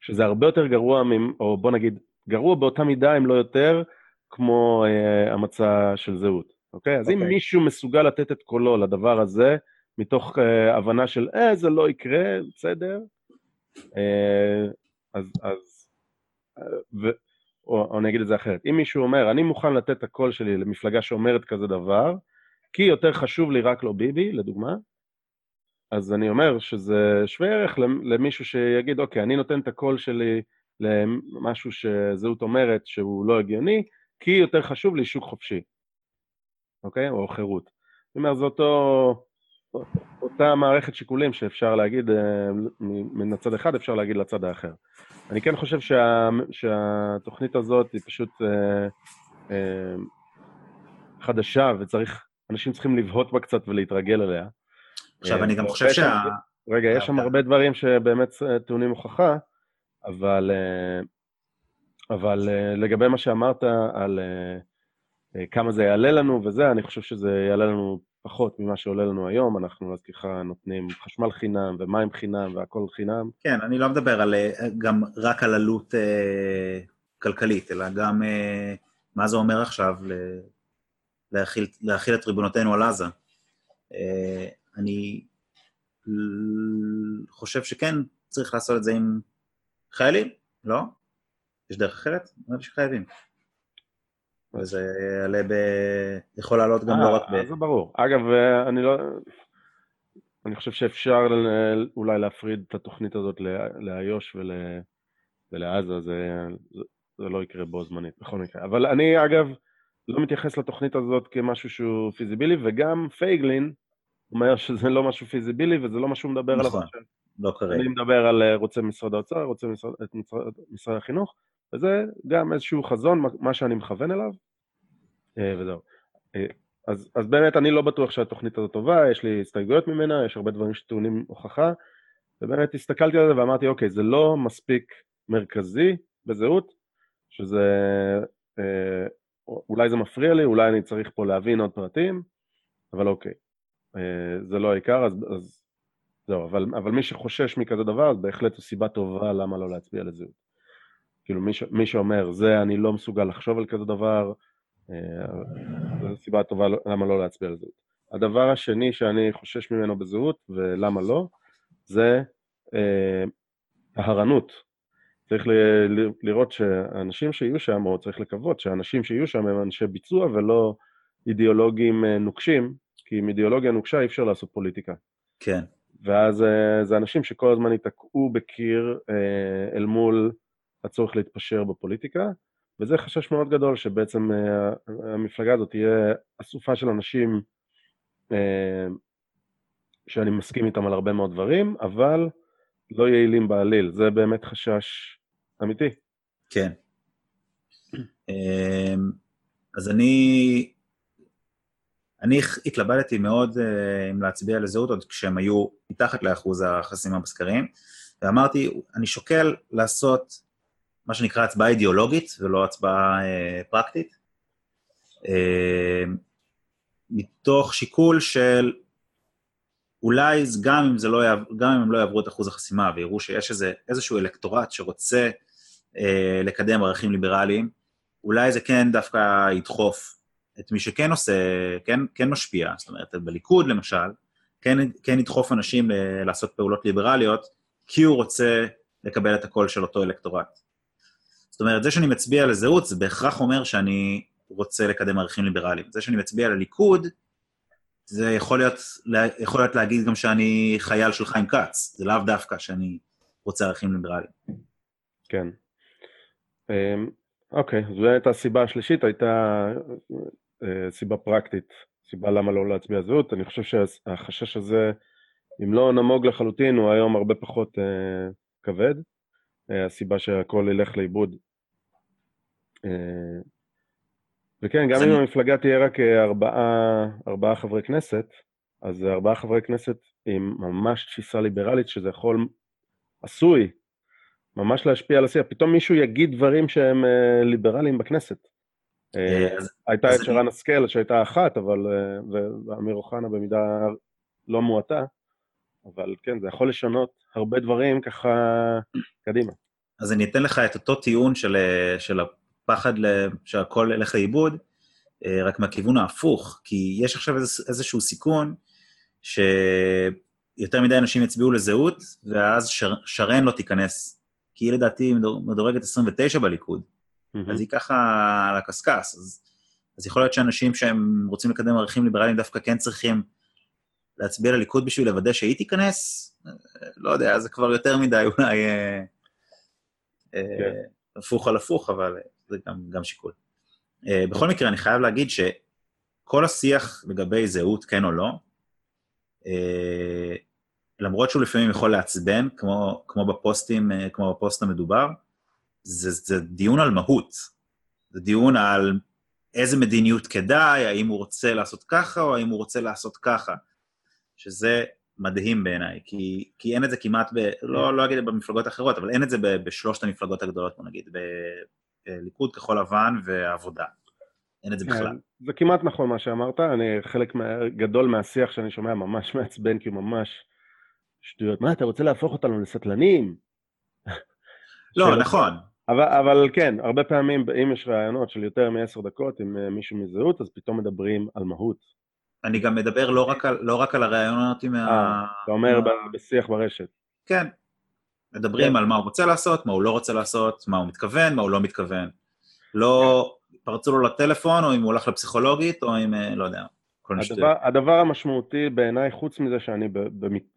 שזה הרבה יותר גרוע, או בוא נגיד, גרוע באותה מידה אם לא יותר, כמו אה, המצע של זהות, אוקיי? אז okay. אם אוקיי. מישהו מסוגל לתת את קולו לדבר הזה, מתוך uh, הבנה של, אה, זה לא יקרה, בסדר. Uh, אז, אז, uh, ו, או, או אני אגיד את זה אחרת, אם מישהו אומר, אני מוכן לתת את הקול שלי למפלגה שאומרת כזה דבר, כי יותר חשוב לי רק לא ביבי, לדוגמה, אז אני אומר שזה שווה ערך למישהו שיגיד, אוקיי, אני נותן את הקול שלי למשהו שזהות אומרת שהוא לא הגיוני, כי יותר חשוב לי שוק חופשי, אוקיי? או חירות. זאת אומרת, זה אותו... אותה מערכת שיקולים שאפשר להגיד, מן הצד אחד אפשר להגיד לצד האחר. אני כן חושב שה, שהתוכנית הזאת היא פשוט אה, אה, חדשה, וצריך, אנשים צריכים לבהות בה קצת ולהתרגל אליה. עכשיו, אה, אני גם חושב שה... רגע, יש שם הרבה דברים שבאמת טעונים הוכחה, אבל, אה, אבל אה, לגבי מה שאמרת על אה, כמה זה יעלה לנו וזה, אני חושב שזה יעלה לנו פחות ממה שעולה לנו היום, אנחנו להזכירך נותנים חשמל חינם ומים חינם והכל חינם. כן, אני לא מדבר על, גם רק על עלות אה, כלכלית, אלא גם אה, מה זה אומר עכשיו ל, להכיל, להכיל את ריבונותינו על עזה. אה, אני חושב שכן צריך לעשות את זה עם חיילים, לא? יש דרך אחרת? נראה לי שחייבים. וזה יעלה ב... יכול לעלות גם לא אה, רק ב... זה ברור. אגב, אה, אני לא... אני חושב שאפשר אולי להפריד את התוכנית הזאת לאיו"ש ול... ולעזה, זה, זה, זה לא יקרה בו זמנית, בכל מקרה. אבל אני, אגב, לא מתייחס לתוכנית הזאת כמשהו שהוא פיזיבילי, וגם פייגלין אומר שזה לא משהו פיזיבילי וזה לא מה שהוא מדבר עליו. נכון, לא כרגע. אני מדבר על אה, רוצה משרד האוצר, רוצה משרד, את משרד, משרד החינוך, וזה גם איזשהו חזון, מה שאני מכוון אליו, אה, וזהו. אה, אז, אז באמת אני לא בטוח שהתוכנית הזאת טובה, יש לי הסתייגויות ממנה, יש הרבה דברים שטעונים הוכחה, ובאמת הסתכלתי על זה ואמרתי, אוקיי, זה לא מספיק מרכזי בזהות, שזה, אה, אולי זה מפריע לי, אולי אני צריך פה להבין עוד פרטים, אבל אוקיי, זה לא העיקר, אז, אז זהו, אבל, אבל מי שחושש מכזה דבר, אז בהחלט זו סיבה טובה למה לא להצביע לזהות. כאילו מי, ש, מי שאומר, זה אני לא מסוגל לחשוב על כזה דבר, אה, זו סיבה טובה לא- למה לא להצביע על זהות. הדבר השני שאני חושש ממנו בזהות, ולמה לא, זה אה, טהרנות. צריך לראות שהאנשים שיהיו שם, או צריך לקוות שהאנשים שיהיו שם הם אנשי ביצוע ולא אידיאולוגים אה, נוקשים, כי עם אידיאולוגיה נוקשה אי אפשר לעשות פוליטיקה. כן. ואז זה אנשים שכל הזמן ייתקעו בקיר אל מול הצורך להתפשר בפוליטיקה, וזה חשש מאוד גדול שבעצם uh, המפלגה הזאת תהיה אסופה של אנשים שאני מסכים איתם על הרבה מאוד דברים, אבל לא יעילים בעליל. זה באמת חשש אמיתי. כן. אמ, אז אני, אני התלבטתי מאוד uh, אם להצביע לזהות עוד כשהם היו מתחת לאחוז החסימה בסקרים, ואמרתי, אני שוקל לעשות מה שנקרא הצבעה אידיאולוגית ולא הצבעה אה, פרקטית, אה, מתוך שיקול של אולי גם אם, לא יעב, גם אם הם לא יעברו את אחוז החסימה ויראו שיש איזה, איזשהו אלקטורט שרוצה אה, לקדם ערכים ליברליים, אולי זה כן דווקא ידחוף את מי שכן עושה, כן, כן משפיע, זאת אומרת, בליכוד למשל, כן, כן ידחוף אנשים ל- לעשות פעולות ליברליות, כי הוא רוצה לקבל את הקול של אותו אלקטורט. זאת אומרת, זה שאני מצביע לזהות, זה בהכרח אומר שאני רוצה לקדם ערכים ליברליים. זה שאני מצביע לליכוד, זה יכול להיות, יכול להיות להגיד גם שאני חייל של חיים כץ, זה לאו דווקא שאני רוצה ערכים ליברליים. כן. אמ, אוקיי, זו הייתה הסיבה השלישית, הייתה סיבה פרקטית, סיבה למה לא להצביע זהות. אני חושב שהחשש הזה, אם לא נמוג לחלוטין, הוא היום הרבה פחות אה, כבד. אה, הסיבה שהכל ילך לאיבוד. אה, וכן, גם אם המפלגה תהיה רק אה, ארבעה, ארבעה חברי כנסת, אז ארבעה חברי כנסת עם ממש תפיסה ליברלית, שזה יכול, עשוי, ממש להשפיע על השיח. פתאום מישהו יגיד דברים שהם ליברליים בכנסת. הייתה את שרן השכל שהייתה אחת, אבל, ואמיר אוחנה במידה לא מועטה, אבל כן, זה יכול לשנות הרבה דברים ככה קדימה. אז אני אתן לך את אותו טיעון של, של הפחד שהכל ילך לאיבוד, אה, רק מהכיוון ההפוך, כי יש עכשיו איז, איזשהו סיכון שיותר מדי אנשים יצביעו לזהות, ואז שר, שרן לא תיכנס, כי היא לדעתי מדורגת 29 בליכוד. אז היא ככה על הקשקש, אז, אז יכול להיות שאנשים שהם רוצים לקדם ערכים ליברליים דווקא כן צריכים להצביע לליכוד בשביל לוודא שהיא תיכנס, לא יודע, זה כבר יותר מדי אולי אה, אה, כן. הפוך על הפוך, אבל זה גם, גם שיקול. אה, בכל מקרה, אני חייב להגיד שכל השיח לגבי זהות, כן או לא, אה, למרות שהוא לפעמים יכול לעצבן, כמו, כמו בפוסטים, אה, כמו בפוסט המדובר, זה, זה דיון על מהות. זה דיון על איזה מדיניות כדאי, האם הוא רוצה לעשות ככה או האם הוא רוצה לעשות ככה. שזה מדהים בעיניי, כי, כי אין את זה כמעט, ב, לא, לא אגיד במפלגות אחרות, אבל אין את זה ב, בשלושת המפלגות הגדולות, בוא נגיד, בליכוד, כחול לבן ועבודה. אין את זה בכלל. כן, זה כמעט נכון מה שאמרת, אני חלק גדול מהשיח שאני שומע ממש מעצבן, כי הוא ממש שטויות. מה, אתה רוצה להפוך אותנו לסטלנים? לא, נכון. אבל, אבל כן, הרבה פעמים, אם יש רעיונות של יותר מעשר דקות עם אה, מישהו מזהות, אז פתאום מדברים על מהות. אני גם מדבר לא רק על, לא רק על הרעיונות עם ה... אה, אתה אומר מה... בשיח ברשת. כן. מדברים כן. על מה הוא רוצה לעשות, מה הוא לא רוצה לעשות, מה הוא מתכוון, מה הוא לא מתכוון. לא כן. פרצו לו לטלפון, או אם הוא הולך לפסיכולוגית, או אם, אה, לא יודע, כל הדבר, הדבר המשמעותי בעיניי, חוץ מזה שאני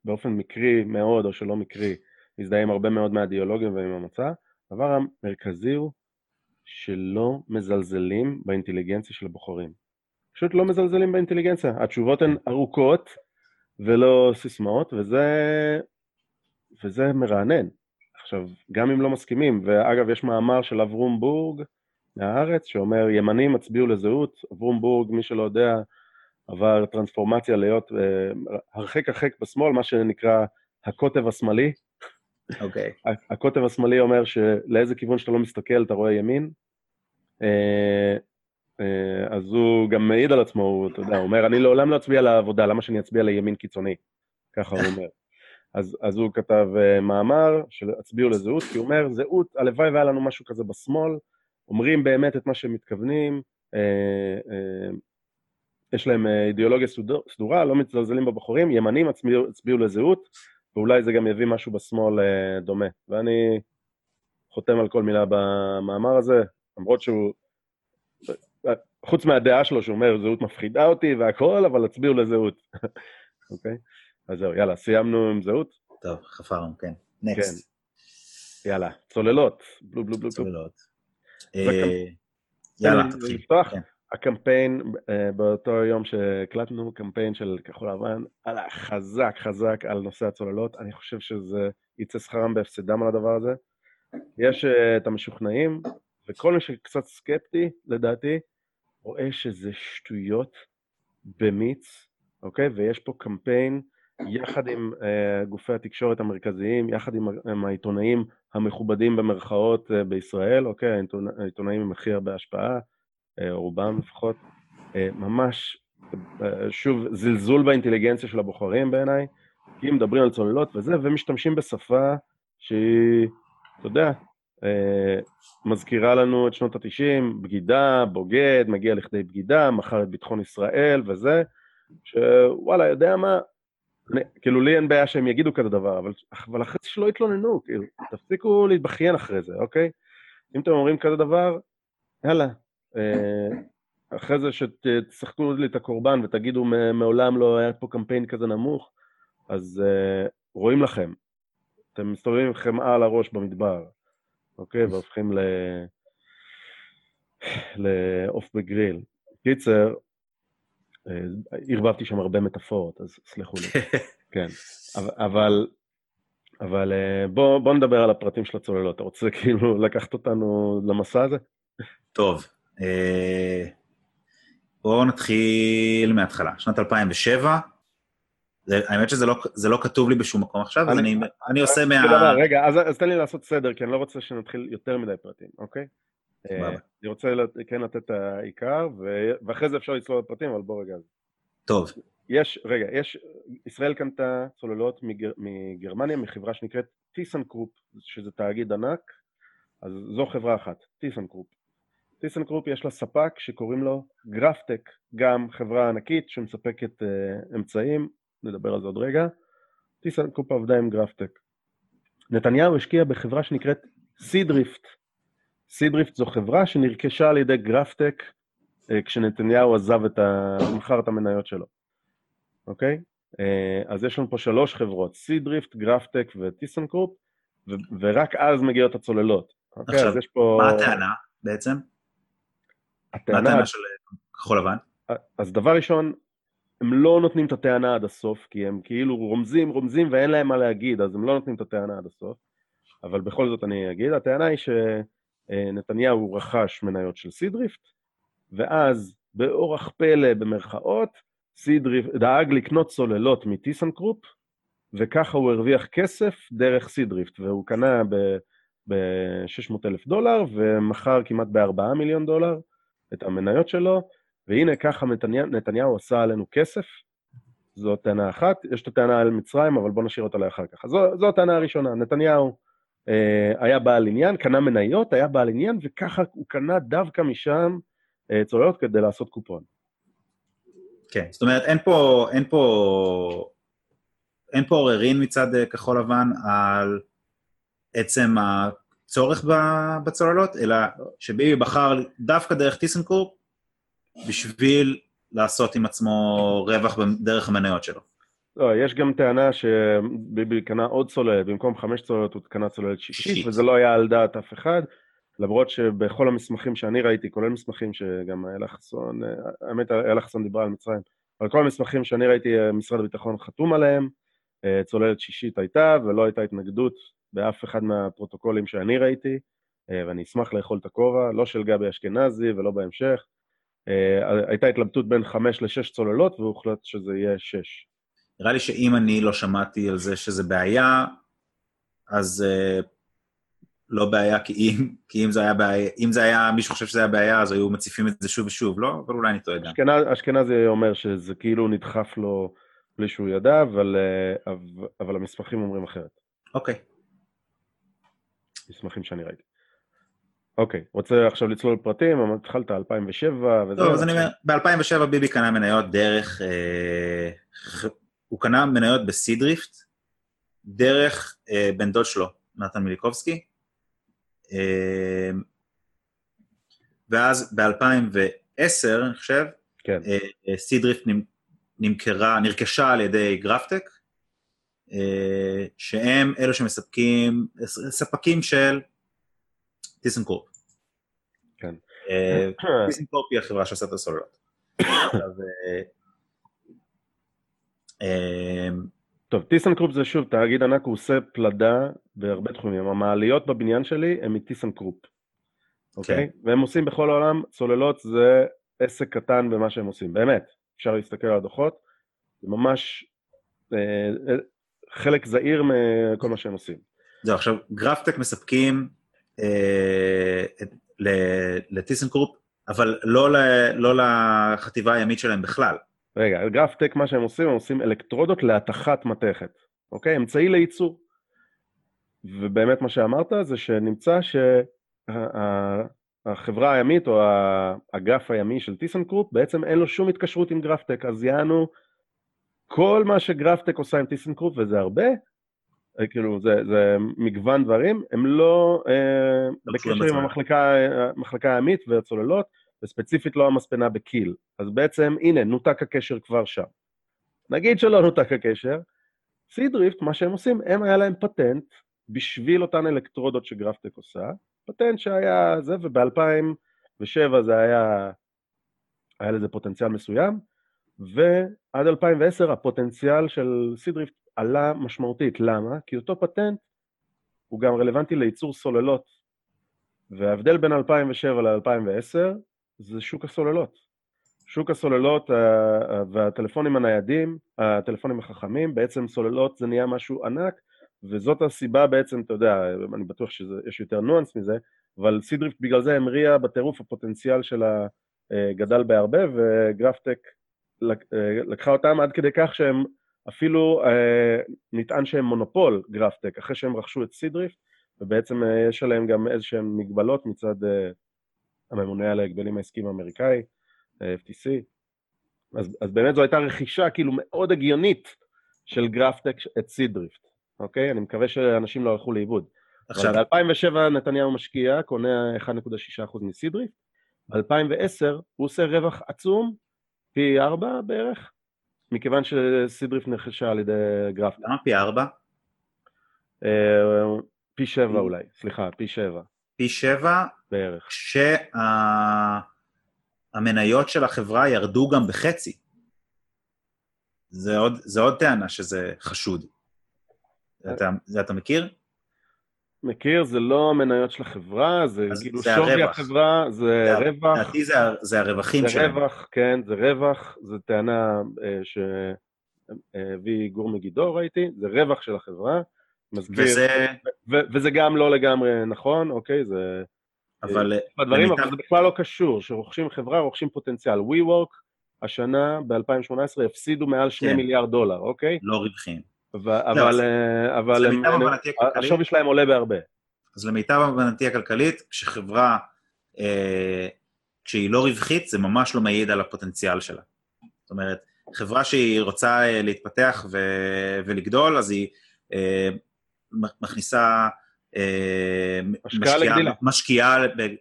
באופן מקרי מאוד, או שלא מקרי, מזדהה עם הרבה מאוד מהאידיאולוגים ועם המצע, הדבר המרכזי הוא שלא מזלזלים באינטליגנציה של הבוחרים. פשוט לא מזלזלים באינטליגנציה. התשובות הן ארוכות ולא סיסמאות, וזה, וזה מרענן. עכשיו, גם אם לא מסכימים, ואגב, יש מאמר של אברום בורג מהארץ, שאומר, ימנים הצביעו לזהות, אברום בורג, מי שלא יודע, עבר טרנספורמציה להיות uh, הרחק הרחק בשמאל, מה שנקרא הקוטב השמאלי, אוקיי. Okay. הקוטב השמאלי אומר שלאיזה כיוון שאתה לא מסתכל אתה רואה ימין. אה, אה, אז הוא גם מעיד על עצמו, הוא, אתה יודע, הוא אומר, אני לעולם לא אצביע לעבודה, למה שאני אצביע לימין קיצוני? ככה הוא אומר. אז, אז הוא כתב uh, מאמר שהצביעו לזהות, כי הוא אומר, זהות, הלוואי והיה לנו משהו כזה בשמאל, אומרים באמת את מה שהם מתכוונים, uh, uh, יש להם אידיאולוגיה סדורה, לא מצלזלים בבחורים, ימנים הצביעו, הצביעו לזהות, ואולי זה גם יביא משהו בשמאל אה, דומה. ואני חותם על כל מילה במאמר הזה, למרות שהוא, חוץ מהדעה שלו שהוא אומר, זהות מפחידה אותי והכל, אבל הצביעו לזהות. אוקיי? אז זהו, יאללה, סיימנו עם זהות? טוב, חפרנו, כן. נקסט. כן. יאללה, צוללות. בלו בלו בלו. צוללות. אה, יאללה, תתחיל. הקמפיין אה, באותו יום שהקלטנו, קמפיין של כחול לבן, עלה חזק חזק על נושא הצוללות, אני חושב שזה יצא שכרם בהפסדם על הדבר הזה. יש אה, את המשוכנעים, וכל מי שקצת סקפטי, לדעתי, רואה שזה שטויות במיץ, אוקיי? ויש פה קמפיין יחד עם uh, גופי התקשורת המרכזיים, יחד עם, עם העיתונאים המכובדים במרכאות uh, בישראל, אוקיי? העיתונאים עם הכי הרבה השפעה, רובם לפחות, אה, ממש, אה, שוב, זלזול באינטליגנציה של הבוחרים בעיניי, כי מדברים על צוללות וזה, ומשתמשים בשפה שהיא, אתה יודע, מזכירה לנו את שנות ה-90, בגידה, בוגד, מגיע לכדי בגידה, מכר את ביטחון ישראל וזה, שוואלה, יודע מה, אני, כאילו לי אין בעיה שהם יגידו כזה דבר, אבל, אבל אחרי זה שלא יתלוננו, כאילו, תפסיקו להתבכיין אחרי זה, אוקיי? אם אתם אומרים כזה דבר, יאללה, אה, אחרי זה שתשחקו לי את הקורבן ותגידו מעולם לא היה פה קמפיין כזה נמוך, אז uh, רואים לכם. אתם מסתובבים עם חמאה על הראש במדבר, אוקיי? והופכים ל... לעוף בגריל. קיצר, אה, ערבבתי שם הרבה מטאפורות, אז סלחו לי. כן, אבל, אבל בוא, בוא נדבר על הפרטים של הצוללות. אתה רוצה כאילו לקחת אותנו למסע הזה? טוב, אה, בואו נתחיל מההתחלה. שנת 2007, זה, האמת שזה לא, לא כתוב לי בשום מקום עכשיו, אז אני, אני עושה מה... רגע, אז, אז תן לי לעשות סדר, כי אני לא רוצה שנתחיל יותר מדי פרטים, אוקיי? אה, אני רוצה כן לתת את העיקר, ואחרי זה אפשר לצלול לפרטים, אבל בוא רגע. טוב. יש, רגע, יש, ישראל קנתה צוללות מגר, מגרמניה מחברה שנקראת טיסנקרופ, שזה תאגיד ענק, אז זו חברה אחת, טיסנקרופ. טיסנקרופ יש לה ספק שקוראים לו גרפטק, גם חברה ענקית שמספקת אה, אמצעים, נדבר על זה עוד רגע. טיסנקרופ עבדה עם גרפטק. נתניהו השקיע בחברה שנקראת סידריפט. סידריפט זו חברה שנרכשה על ידי גרפטק אה, כשנתניהו עזב את ה... מכר את המניות שלו, אוקיי? אה, אז יש לנו פה שלוש חברות, סידריפט, גרפטק וטיסנקרופ, ו- ורק אז מגיעות הצוללות. אוקיי, עכשיו, פה... מה הטענה בעצם? הטענה... של כחול לבן? אז דבר ראשון, הם לא נותנים את הטענה עד הסוף, כי הם כאילו רומזים, רומזים ואין להם מה להגיד, אז הם לא נותנים את הטענה עד הסוף. אבל בכל זאת אני אגיד, הטענה היא שנתניהו רכש מניות של סידריפט, ואז באורח פלא במרכאות, סידריפט דאג לקנות צוללות מטיסנקרופ, וככה הוא הרוויח כסף דרך סידריפט, והוא קנה ב-600 אלף דולר, ומכר כמעט ב-4 מיליון דולר את המניות שלו, והנה ככה נתניהו, נתניהו עשה עלינו כסף. זו טענה אחת, יש את הטענה על מצרים, אבל בואו נשאיר אותה לאחר כך. זו, זו הטענה הראשונה, נתניהו אה, היה בעל עניין, קנה מניות, היה בעל עניין, וככה הוא קנה דווקא משם אה, צוללות כדי לעשות קופון. כן, זאת אומרת, אין פה, אין פה, אין פה עוררין מצד אה, כחול לבן על עצם הצורך בצוללות, אלא שביבי בחר דווקא דרך טיסנקורפ בשביל לעשות עם עצמו רווח דרך המניות שלו. לא, יש גם טענה שביבי קנה עוד צוללת, במקום חמש צוללות הוא קנה צוללת שישית, וזה לא היה על דעת אף אחד, למרות שבכל המסמכים שאני ראיתי, כולל מסמכים שגם איילה חסון, האמת איילה חסון דיברה על מצרים, אבל כל המסמכים שאני ראיתי, משרד הביטחון חתום עליהם, צוללת שישית הייתה, ולא הייתה התנגדות באף אחד מהפרוטוקולים שאני ראיתי, ואני אשמח לאכול את הכובע, לא של גבי אשכנזי ולא בהמשך. הייתה התלבטות בין חמש לשש צוללות, והוחלט שזה יהיה שש. נראה לי שאם אני לא שמעתי על זה שזה בעיה, אז לא בעיה, כי אם, כי אם זה היה בעיה, אם זה היה, מישהו חושב שזה היה בעיה, אז היו מציפים את זה שוב ושוב, לא? אבל אולי אני טועה גם. אשכנזי אומר שזה כאילו נדחף לו בלי שהוא ידע, אבל, אבל, אבל המסמכים אומרים אחרת. אוקיי. Okay. מסמכים שאני ראיתי. אוקיי, רוצה עכשיו לצלול פרטים, התחלת 2007 וזה... טוב, אז אני אומר, ב-2007 ביבי קנה מניות דרך... אה, הוא קנה מניות בסידריפט, דרך אה, בן דוד שלו, נתן מיליקובסקי, אה, ואז ב-2010, אני חושב, כן. אה, סידריפט נמכרה, נרכשה על ידי גרפטק, אה, שהם אלו שמספקים, ספקים של טיסנקורפ. כן. טיסנקורפ היא החברה שעושה את הסוללות. טוב, טיסנקרופ זה שוב תאגיד ענק, הוא עושה פלדה בהרבה תחומים. המעליות בבניין שלי הם מטיסנקרופ, אוקיי? כן. והם עושים בכל העולם, צוללות זה עסק קטן במה שהם עושים, באמת. אפשר להסתכל על הדוחות, זה ממש אה, אה, חלק זעיר מכל מה שהם עושים. זהו, עכשיו, גרפטק מספקים אה, לטיסנקרופ, אבל לא, לא לחטיבה הימית שלהם בכלל. רגע, גרפטק, מה שהם עושים, הם עושים אלקטרודות להתכת מתכת, אוקיי? אמצעי לייצור. ובאמת מה שאמרת זה שנמצא שהחברה הימית או האגף הימי של טיסנקרופ בעצם אין לו שום התקשרות עם גרפטק, אז יענו כל מה שגרפטק עושה עם טיסנקרופ, וזה הרבה, אה, כאילו זה, זה מגוון דברים, הם לא אה, לא בקשר עם המחלקה הימית והצוללות, וספציפית לא המספנה בקיל. אז בעצם, הנה, נותק הקשר כבר שם. נגיד שלא נותק הקשר, Seadrift, מה שהם עושים, הם היה להם פטנט בשביל אותן אלקטרודות ש GrafTech עושה, פטנט שהיה זה, וב-2007 זה היה, היה לזה פוטנציאל מסוים, ועד 2010 הפוטנציאל של Seadrift עלה משמעותית. למה? כי אותו פטנט הוא גם רלוונטי לייצור סוללות. וההבדל בין 2007 ל-2010 זה שוק הסוללות. שוק הסוללות אה, והטלפונים הניידים, הטלפונים החכמים, בעצם סוללות זה נהיה משהו ענק, וזאת הסיבה בעצם, אתה יודע, אני בטוח שיש יותר ניואנס מזה, אבל Seadrift בגלל זה המריאה בטירוף, הפוטנציאל שלה אה, גדל בהרבה, ו GrafTech אה, לקחה אותם עד כדי כך שהם אפילו נטען שהם מונופול GrafTech, אחרי שהם רכשו את Seadrift, ובעצם יש עליהם גם איזשהם מגבלות מצד הממונה על ההגבלים העסקיים האמריקאי, FTC. אז, אז באמת זו הייתה רכישה כאילו מאוד הגיונית של גרפטק את סידריפט, אוקיי? אני מקווה שאנשים לא הלכו לאיבוד. עכשיו... ב-2007 נתניהו משקיע, קונה 1.6% מסידריפט, ב-2010 הוא עושה רווח עצום, פי 4 בערך, מכיוון שסידריפט נרכשה על ידי גרפטק. למה פי 4? אה, פי 7 אולי, סליחה, פי 7. פי 7? בערך. כשהמניות של החברה ירדו גם בחצי. זה עוד, זה עוד טענה שזה חשוד. אתה, זה אתה מכיר? מכיר, זה לא המניות של החברה, זה כאילו זה שווי הרווח. החברה, זה רווח, לדעתי זה, זה הרווחים זה שלהם. רווח, כן, זה רווח, זו טענה אה, שהביא גור מגידו, ראיתי, זה רווח של החברה, מזכיר, וזה, ו- וזה גם לא לגמרי נכון, אוקיי, זה אבל בדברים, למיטב- אבל זה בכלל לא קשור, כשרוכשים חברה, רוכשים פוטנציאל. WeWork, השנה, ב-2018, הפסידו מעל 2 כן. מיליארד דולר, אוקיי? לא רווחים. אבל, אה, אבל הכלכלית- השווי שלהם עולה בהרבה. אז למיטב הבנתי הכלכלית, כשחברה, אה, כשהיא לא רווחית, זה ממש לא מעיד על הפוטנציאל שלה. זאת אומרת, חברה שהיא רוצה אה, להתפתח ו- ולגדול, אז היא אה, מכניסה... אה. משקיעה ב-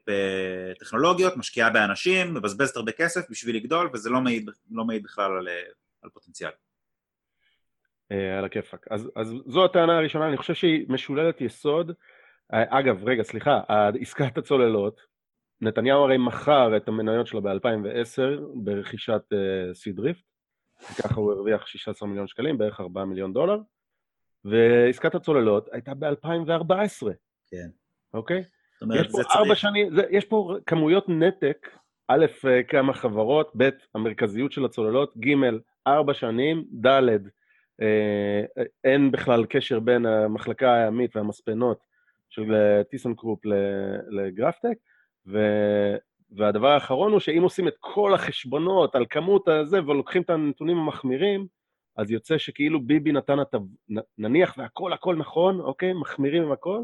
בטכנולוגיות, משקיעה באנשים, מבזבזת הרבה כסף בשביל לגדול, וזה לא מעיד, לא מעיד בכלל על, אה, על פוטנציאל. אה, על הכיפאק. אז, אז זו הטענה הראשונה, אני חושב שהיא משוללת יסוד. אה, אגב, רגע, סליחה, עסקת הצוללות, נתניהו הרי מכר את המניות שלו ב-2010 ברכישת uh, סידריפט, וככה הוא הרוויח 16 מיליון שקלים, בערך 4 מיליון דולר, ועסקת הצוללות הייתה ב-2014, כן. אוקיי? זאת אומרת, יש פה זה ארבע צריך... שנים, זה, יש פה כמויות נתק, א', אה, כמה חברות, ב', המרכזיות של הצוללות, ג', ארבע שנים, ד', אה, אין בכלל קשר בין המחלקה הימית והמספנות של אה, טיסנקרופ ל GrafTech, ו, והדבר האחרון הוא שאם עושים את כל החשבונות על כמות הזה ולוקחים את הנתונים המחמירים, אז יוצא שכאילו ביבי נתן הטב... נניח והכל הכל נכון, אוקיי? מחמירים עם הכל,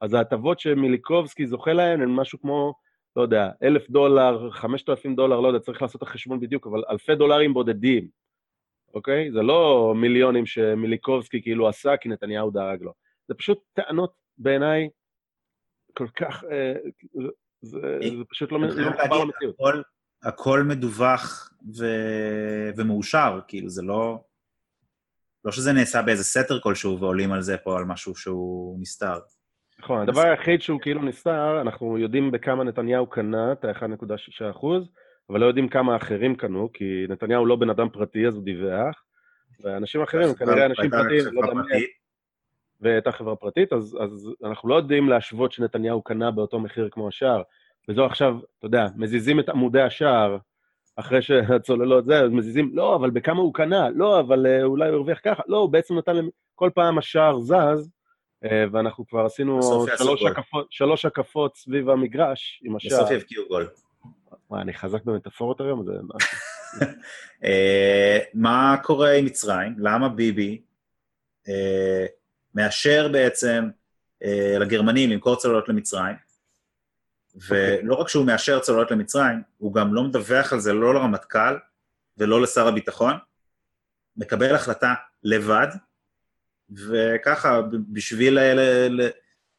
אז ההטבות שמיליקובסקי זוכה להן הן משהו כמו, לא יודע, אלף דולר, חמשת אלפים דולר, לא יודע, צריך לעשות את החשבון בדיוק, אבל אלפי דולרים בודדים, אוקיי? זה לא מיליונים שמיליקובסקי כאילו עשה כי נתניהו דאג לו. זה פשוט טענות בעיניי כל כך, אה, זה, זה, פשוט לא, אני לא למציאות. הכל, הכל מדווח ו... ומאושר, כאילו זה לא... לא שזה נעשה באיזה סתר כלשהו ועולים על זה פה על משהו שהוא נסתר. נכון, הדבר היחיד שהוא כאילו נסתר, אנחנו יודעים בכמה נתניהו קנה את ה-1.6 אחוז, אבל לא יודעים כמה אחרים קנו, כי נתניהו לא בן אדם פרטי, אז הוא דיווח, ואנשים אחרים, כנראה אנשים פרטיים, לא יודע מי. והייתה חברה פרטית, אז, אז אנחנו לא יודעים להשוות שנתניהו קנה באותו מחיר כמו השאר. וזו עכשיו, אתה יודע, מזיזים את עמודי השער, אחרי שהצוללות זה, אז מזיזים, לא, אבל בכמה הוא קנה? לא, אבל אה, אולי הוא הרוויח ככה? לא, הוא בעצם נתן, למ- כל פעם השער זז, אה, ואנחנו כבר עשינו שלוש. הקפות, שלוש הקפות סביב המגרש עם השער. בסוף יבקיעו גול. וואי, אני חזק במטאפורות היום, זה... אה, מה קורה עם מצרים? למה ביבי אה, מאשר בעצם אה, לגרמנים למכור צוללות למצרים? ולא רק שהוא מאשר צוללות למצרים, הוא גם לא מדווח על זה לא לרמטכ"ל ולא לשר הביטחון, מקבל החלטה לבד, וככה, בשביל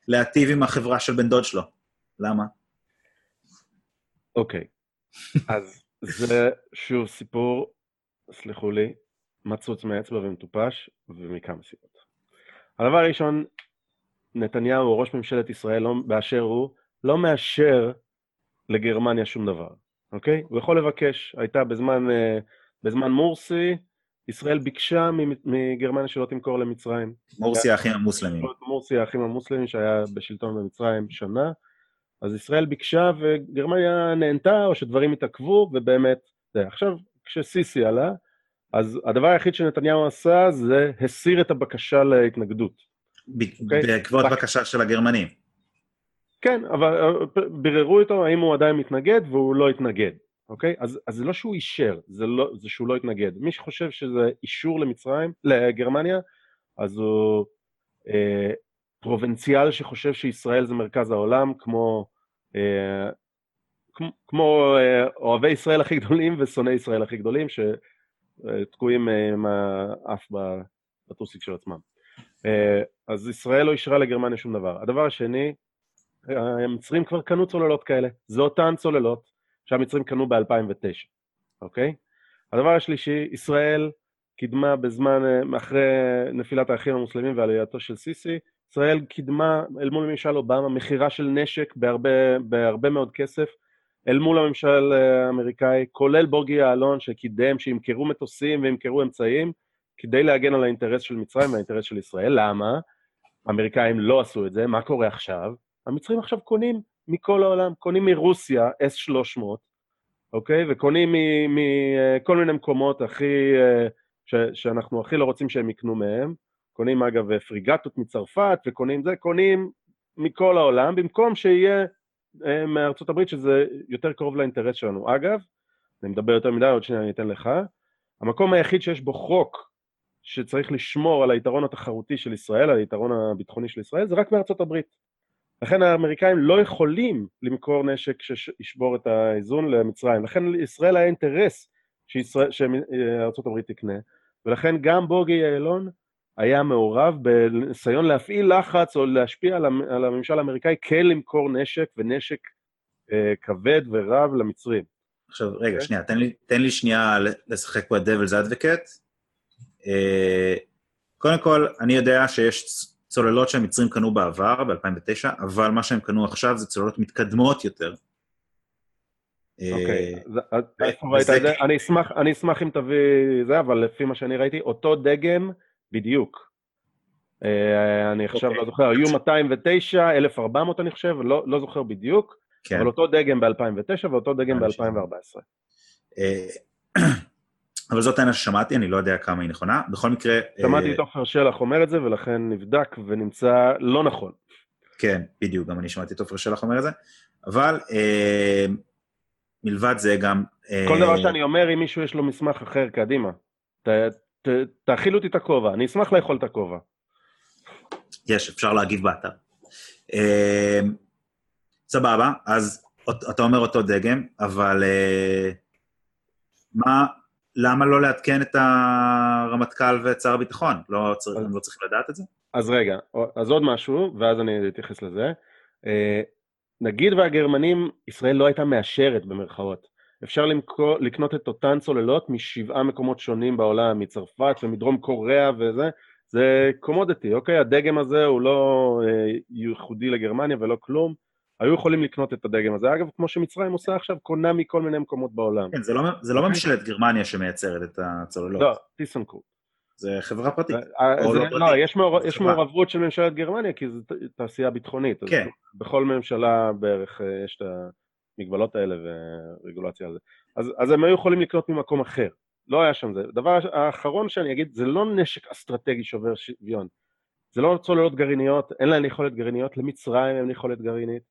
להטיב עם החברה של בן דוד שלו. למה? אוקיי, אז זה שוב סיפור, סלחו לי, מצוץ מהאצבע ומטופש, ומכמה סיבות. הדבר הראשון, נתניהו, ראש ממשלת ישראל, לא, באשר הוא, לא מאשר לגרמניה שום דבר, אוקיי? הוא יכול לבקש, הייתה בזמן, אה, בזמן מורסי, ישראל ביקשה מגרמניה שלא תמכור למצרים. מורסי האחים המוסלמים. מורסי, האחים המוסלמים, שהיה בשלטון במצרים שנה, אז ישראל ביקשה וגרמניה נהנתה, או שדברים התעכבו, ובאמת, זה. עכשיו, כשסיסי עלה, אז הדבר היחיד שנתניהו עשה זה הסיר את הבקשה להתנגדות. ב- אוקיי. בעקבות רק- בקשה של הגרמנים. כן, אבל אה, ביררו איתו האם הוא עדיין מתנגד, והוא לא התנגד, אוקיי? אז, אז זה לא שהוא אישר, זה, לא, זה שהוא לא התנגד. מי שחושב שזה אישור למצרים, לגרמניה, אז הוא אה, פרובינציאל שחושב שישראל זה מרכז העולם, כמו, אה, כמו, אה, אוהבי ישראל הכי גדולים ושונאי ישראל הכי גדולים, שתקועים אה, עם האף בטוסיק של עצמם. אז ישראל לא אישרה לגרמניה שום דבר. הדבר השני, המצרים כבר קנו צוללות כאלה, זה אותן צוללות שהמצרים קנו ב-2009, אוקיי? הדבר השלישי, ישראל קידמה בזמן, אחרי נפילת האחים המוסלמים ועלייתו של סיסי, ישראל קידמה אל מול ממשל אובמה מכירה של נשק בהרבה, בהרבה מאוד כסף, אל מול הממשל אה, האמריקאי, כולל בוגי יעלון שקידם שימכרו מטוסים וימכרו אמצעים, כדי להגן על האינטרס של מצרים והאינטרס של ישראל. למה? האמריקאים לא עשו את זה, מה קורה עכשיו? המצרים עכשיו קונים מכל העולם, קונים מרוסיה S-300, אוקיי? וקונים מכל מיני מקומות הכי, ש, שאנחנו הכי לא רוצים שהם יקנו מהם. קונים אגב פריגטות מצרפת, וקונים זה, קונים מכל העולם, במקום שיהיה אה, מארצות הברית, שזה יותר קרוב לאינטרס שלנו. אגב, אני מדבר יותר מדי, עוד שנייה אני אתן לך, המקום היחיד שיש בו חוק שצריך לשמור על היתרון התחרותי של ישראל, על היתרון הביטחוני של ישראל, זה רק בארצות הברית. לכן האמריקאים לא יכולים למכור נשק שישבור את האיזון למצרים. לכן לישראל היה אינטרס שארצות הברית תקנה, ולכן גם בוגי יעלון היה מעורב בניסיון להפעיל לחץ או להשפיע על הממשל האמריקאי כן למכור נשק ונשק אה, כבד ורב למצרים. עכשיו, רגע, okay. אוקיי? שנייה, תן לי, תן לי שנייה לשחק פה את Devil's Advocate. אה, קודם כל, אני יודע שיש צוללות שהמצרים קנו בעבר, ב-2009, אבל מה שהם קנו עכשיו זה צוללות מתקדמות יותר. אוקיי, אה, זה? אני אשמח אם תביא זה, אבל לפי מה שאני ראיתי, אותו דגם בדיוק. אה, אני עכשיו לא זוכר, היו 209, 1400 אני חושב, לא, לא זוכר בדיוק, כן. אבל אותו דגם ב-2009 ואותו דגם ב-2014. אבל זאת העניין ששמעתי, אני לא יודע כמה היא נכונה. בכל מקרה... שמעתי את עופר שלח אומר את זה, ולכן נבדק ונמצא לא נכון. כן, בדיוק, גם אני שמעתי את עופר שלח אומר את זה. אבל אה, מלבד זה גם... אה, כל דבר שאני אומר, אם מישהו יש לו מסמך אחר, קדימה. ת, ת, תאכילו אותי את הכובע, אני אשמח לאכול את הכובע. יש, אפשר להגיב באתר. אה, סבבה, אז אתה אומר אותו דגם, אבל אה, מה, למה לא לעדכן את הרמטכ"ל ואת שר הביטחון? לא, אז, לא צריכים לדעת את זה? אז רגע, אז עוד משהו, ואז אני אתייחס לזה. אה, נגיד והגרמנים, ישראל לא הייתה מאשרת במרכאות. אפשר למכור, לקנות את אותן צוללות משבעה מקומות שונים בעולם, מצרפת ומדרום קוריאה וזה, זה קומודיטי, אוקיי? הדגם הזה הוא לא אה, ייחודי לגרמניה ולא כלום. היו יכולים לקנות את הדגם הזה. אגב, כמו שמצרים עושה עכשיו, קונה מכל מיני מקומות בעולם. כן, זה לא, זה לא ממשלת גרמניה שמייצרת את הצוללות. לא, טיסנקורט. זה חברה פרטית. אה, זה, לא, לא יש, מעור, יש מעורבות של ממשלת גרמניה, כי זו תעשייה ביטחונית. כן. בכל ממשלה בערך אה, יש את המגבלות האלה ורגולציה על זה. אז, אז הם היו יכולים לקנות ממקום אחר. לא היה שם זה. הדבר האחרון שאני אגיד, זה לא נשק אסטרטגי שובר שוויון. זה לא צוללות גרעיניות, אין להן יכולת גרעיניות, למצרים אין יכולת גרעינית.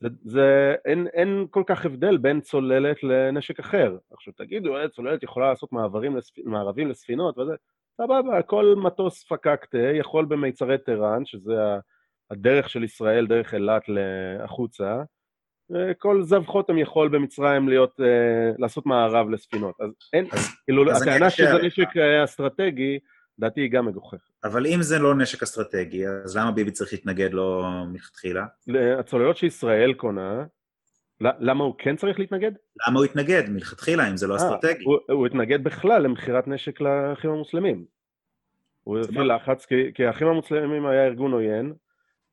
זה, זה אין, אין כל כך הבדל בין צוללת לנשק אחר. עכשיו תגידו, אה, צוללת יכולה לעשות מעברים לספ... מערבים לספינות וזה, סבבה, כל מטוס פקקטה יכול במיצרי טראן, שזה הדרך של ישראל, דרך אילת החוצה, כל זב חוטם יכול במצרים להיות, אה, לעשות מערב לספינות. אז אין, כאילו, הטענה שזה נשק אה, אסטרטגי, לדעתי היא גם מגוחכת. אבל אם זה לא נשק אסטרטגי, אז למה ביבי צריך להתנגד לו מלכתחילה? הצוללות שישראל קונה, למה הוא כן צריך להתנגד? למה הוא התנגד מלכתחילה, אם זה לא אה, אסטרטגי? הוא, הוא התנגד בכלל למכירת נשק לאחים המוסלמים. הוא הפעיל לחץ, כי, כי האחים המוסלמים היה ארגון עוין,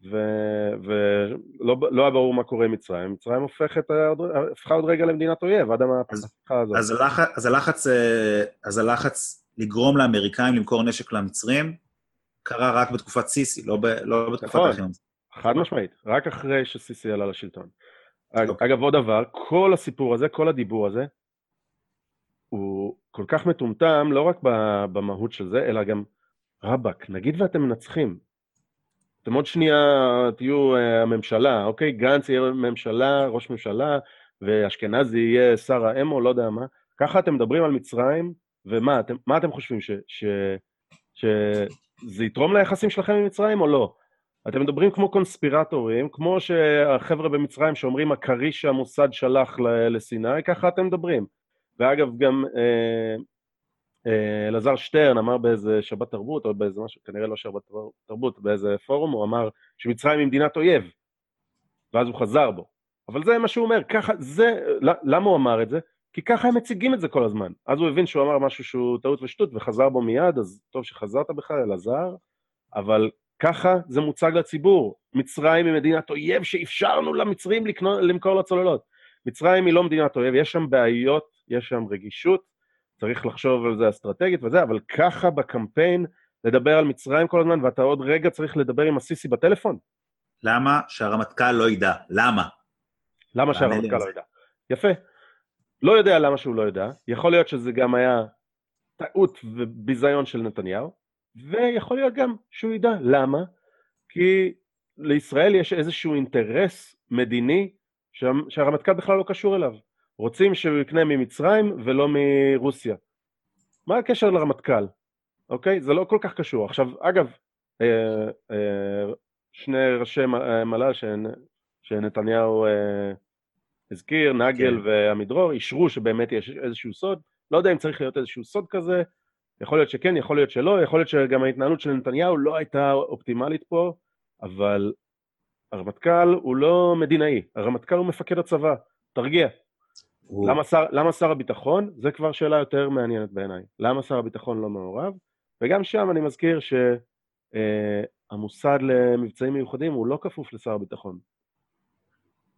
ולא לא היה ברור מה קורה עם מצרים. מצרים הופכת, הפכה עוד רגע למדינת אויב, עד המהפכה הזאת. אז, הלחץ, אז, הלחץ, אה, אז הלחץ לגרום לאמריקאים למכור נשק למצרים קרה רק בתקופת סיסי, לא, ב, לא בתקופת נכון. חד משמעית, רק אחרי שסיסי עלה לשלטון. אוקיי. אגב, עוד דבר, כל הסיפור הזה, כל הדיבור הזה, הוא כל כך מטומטם, לא רק במהות של זה, אלא גם, רבאק, נגיד ואתם מנצחים, אתם עוד שנייה תהיו uh, הממשלה, אוקיי? גנץ יהיה ממשלה, ראש ממשלה, ואשכנזי יהיה שר האמו, לא יודע מה. ככה אתם מדברים על מצרים, ומה אתם, מה אתם חושבים, ש, ש, שזה יתרום ליחסים שלכם עם מצרים או לא? אתם מדברים כמו קונספירטורים, כמו שהחבר'ה במצרים שאומרים הכריש שהמוסד שלח לסיני, ככה אתם מדברים. ואגב, גם אה, אלעזר שטרן אמר באיזה שבת תרבות, או באיזה משהו, כנראה לא שבת תרבות, באיזה פורום, הוא אמר שמצרים היא מדינת אויב, ואז הוא חזר בו. אבל זה מה שהוא אומר, ככה, זה, למה הוא אמר את זה? כי ככה הם מציגים את זה כל הזמן. אז הוא הבין שהוא אמר משהו שהוא טעות ושטות וחזר בו מיד, אז טוב שחזרת בכלל, אלעזר, אבל ככה זה מוצג לציבור. מצרים היא מדינת אויב שאפשרנו למצרים לקנות, למכור לצוללות. מצרים היא לא מדינת אויב, יש שם בעיות, יש שם רגישות, צריך לחשוב על זה אסטרטגית וזה, אבל ככה בקמפיין, לדבר על מצרים כל הזמן, ואתה עוד רגע צריך לדבר עם הסיסי בטלפון? למה שהרמטכ"ל לא ידע? למה? למה שהרמטכ"ל לא ידע? יפה. לא יודע למה שהוא לא יודע, יכול להיות שזה גם היה טעות וביזיון של נתניהו, ויכול להיות גם שהוא ידע למה, כי לישראל יש איזשהו אינטרס מדיני שהרמטכ"ל בכלל לא קשור אליו. רוצים שהוא יקנה ממצרים ולא מרוסיה. מה הקשר לרמטכ"ל? אוקיי? זה לא כל כך קשור. עכשיו, אגב, אה, אה, שני ראשי אה, מל"ל שנתניהו הזכיר, נגל כן. ועמידרור, אישרו שבאמת יש איזשהו סוד. לא יודע אם צריך להיות איזשהו סוד כזה, יכול להיות שכן, יכול להיות שלא, יכול להיות שגם ההתנהלות של נתניהו לא הייתה אופטימלית פה, אבל הרמטכ"ל הוא לא מדינאי, הרמטכ"ל הוא מפקד הצבא, תרגיע. למה, שר, למה שר הביטחון? זה כבר שאלה יותר מעניינת בעיניי. למה שר הביטחון לא מעורב? וגם שם אני מזכיר שהמוסד אה, למבצעים מיוחדים הוא לא כפוף לשר הביטחון.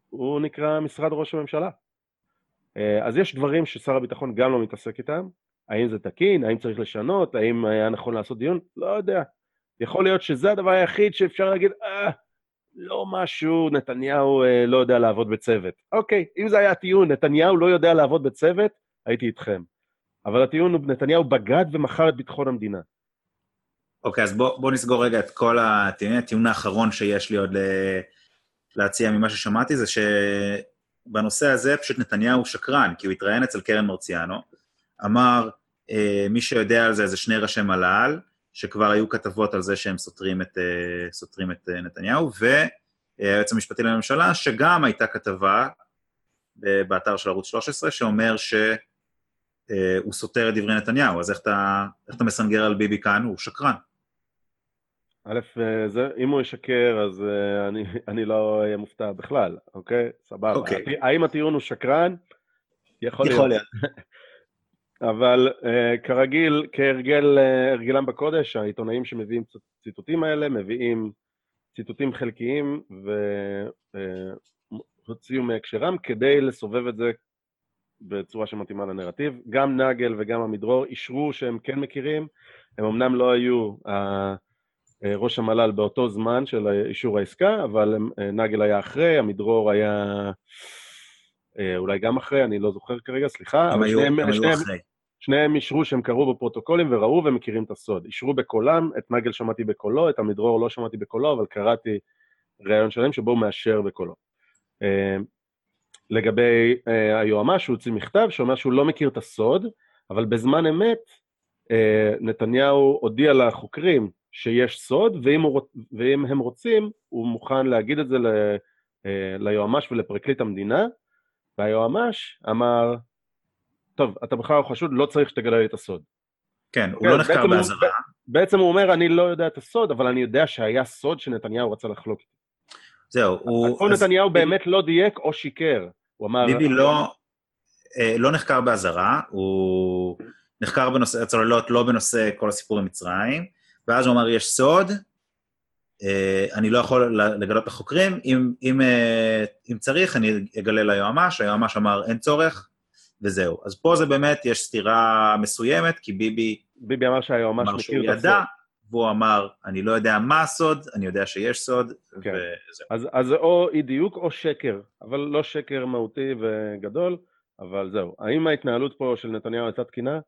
הוא נקרא משרד ראש הממשלה. אה, אז יש דברים ששר הביטחון גם לא מתעסק איתם, האם זה תקין, האם צריך לשנות, האם היה נכון לעשות דיון, לא יודע. יכול להיות שזה הדבר היחיד שאפשר להגיד, אה, לא משהו, נתניהו אה, לא יודע לעבוד בצוות. אוקיי, אם זה היה הטיעון, נתניהו לא יודע לעבוד בצוות, הייתי איתכם. אבל הטיעון הוא, נתניהו בגד ומכר את ביטחון המדינה. אוקיי, אז בוא, בוא נסגור רגע את כל הטיעונים. הטיעון האחרון שיש לי עוד ל... להציע ממה ששמעתי זה שבנושא הזה פשוט נתניהו שקרן, כי הוא התראיין אצל קרן מרציאנו, אמר, אה, מי שיודע על זה זה שני ראשי מל"ל, שכבר היו כתבות על זה שהם סותרים את, אה, סותרים את אה, נתניהו, והיועץ המשפטי לממשלה, שגם הייתה כתבה באתר של ערוץ 13, שאומר שהוא סותר את דברי נתניהו, אז איך אתה, איך אתה מסנגר על ביבי כאן? הוא שקרן. א', זה, אם הוא ישקר, אז אני, אני לא אהיה מופתע בכלל, אוקיי? סבבה. אוקיי. האם הטיעון הוא שקרן? יכול, יכול להיות. להיות. אבל uh, כרגיל, כהרגל, uh, הרגלם בקודש, העיתונאים שמביאים ציטוטים האלה, מביאים ציטוטים חלקיים והוציאו uh, מהקשרם כדי לסובב את זה בצורה שמתאימה לנרטיב. גם נגל וגם עמידרור אישרו שהם כן מכירים, הם אמנם לא היו uh, ראש המל"ל באותו זמן של אישור העסקה, אבל הם, uh, נגל היה אחרי, עמידרור היה... אולי גם אחרי, אני לא זוכר כרגע, סליחה. הם היו, שניהם, הם שניהם, היו אחרי. שניהם אישרו שהם קראו בפרוטוקולים וראו ומכירים את הסוד. אישרו בקולם, את נגל שמעתי בקולו, את עמידרור לא שמעתי בקולו, אבל קראתי ראיון שלם שבו הוא מאשר בקולו. אה, לגבי אה, היועמ"ש, הוא הוציא מכתב שאומר שהוא לא מכיר את הסוד, אבל בזמן אמת אה, נתניהו הודיע לחוקרים שיש סוד, ואם, הוא, ואם הם רוצים, הוא מוכן להגיד את זה ל, ליועמ"ש ולפרקליט המדינה, והיועמ"ש אמר, טוב, אתה בכלל חשוד, לא צריך שתגלה לי את הסוד. כן, הוא לא נחקר באזהרה. בעצם הוא אומר, אני לא יודע את הסוד, אבל אני יודע שהיה סוד שנתניהו רצה לחלוק. זהו, הוא... או נתניהו באמת לא דייק או שיקר. הוא אמר... ביבי לא, אה, לא נחקר באזהרה, הוא נחקר בנושא הצוללות, לא בנושא כל הסיפור עם מצרים, ואז הוא אמר, יש סוד, אה, אני לא יכול לגלות לחוקרים, אם, אם, אה, אם צריך, אני אגלה ליועמ"ש, היועמ"ש אמר, אין צורך, וזהו. אז פה זה באמת, יש סתירה מסוימת, כי ביבי... ביבי אמר שהיועמ"ש מכיר את הסוד. ידע, והוא אמר, אני לא יודע מה הסוד, אני יודע שיש סוד, כן. וזהו. אז, אז או אי דיוק או שקר, אבל לא שקר מהותי וגדול, אבל זהו. האם ההתנהלות פה של נתניהו הייתה תקינה?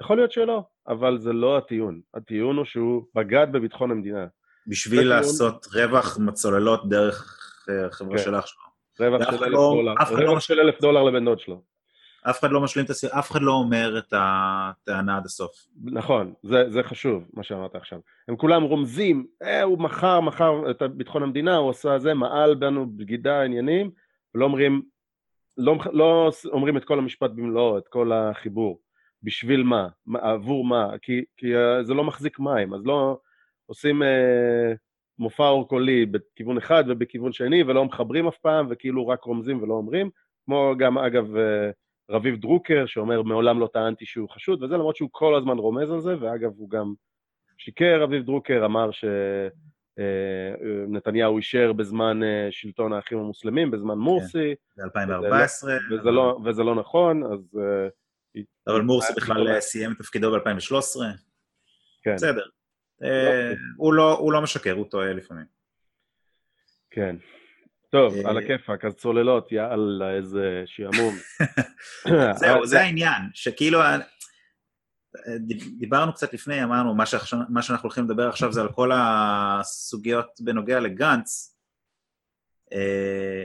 יכול להיות שלא, אבל זה לא הטיעון. הטיעון הוא שהוא בגד בביטחון המדינה. בשביל לעשות. רווח מצוללות דרך אה, חברה כן. של אח שלו. רווח של אלף דולר, רווח לא של אלף דולר לבן דוד שלו. אף אחד לא משלים את הסיום, אף אחד לא אומר את הטענה עד הסוף. נכון, זה, זה חשוב, מה שאמרת עכשיו. הם כולם רומזים, אה, הוא מכר, מכר את ביטחון המדינה, הוא עשה זה, מעל בנו בגידה, עניינים, ולא אומרים, לא, לא אומרים את כל המשפט במלואו, את כל החיבור. בשביל מה? עבור מה? כי, כי אה, זה לא מחזיק מים, אז לא עושים אה, מופע אורקולי בכיוון אחד ובכיוון שני, ולא מחברים אף פעם, וכאילו רק רומזים ולא אומרים. כמו גם, אגב, אה, רביב דרוקר, שאומר מעולם לא טענתי שהוא חשוד, וזה למרות שהוא כל הזמן רומז על זה, ואגב, הוא גם שיקר, רביב דרוקר אמר שנתניהו אה, אישר בזמן אה, שלטון האחים המוסלמים, בזמן כן, מורסי. ב-2014. וזה, לא, וזה לא נכון, אז אבל מורסי בכלל סיים את תפקידו ב-2013. כן. בסדר. אה, הוא לא, הוא לא משקר, הוא טועה לפעמים. כן. טוב, אה, על הכיפאק, אז צוללות, יאללה, איזה שעמום. זהו, זה העניין, שכאילו, אה, דיב- דיברנו קצת לפני, אמרנו, מה, שעכשיו, מה שאנחנו הולכים לדבר עכשיו זה על כל הסוגיות בנוגע לגנץ. אה,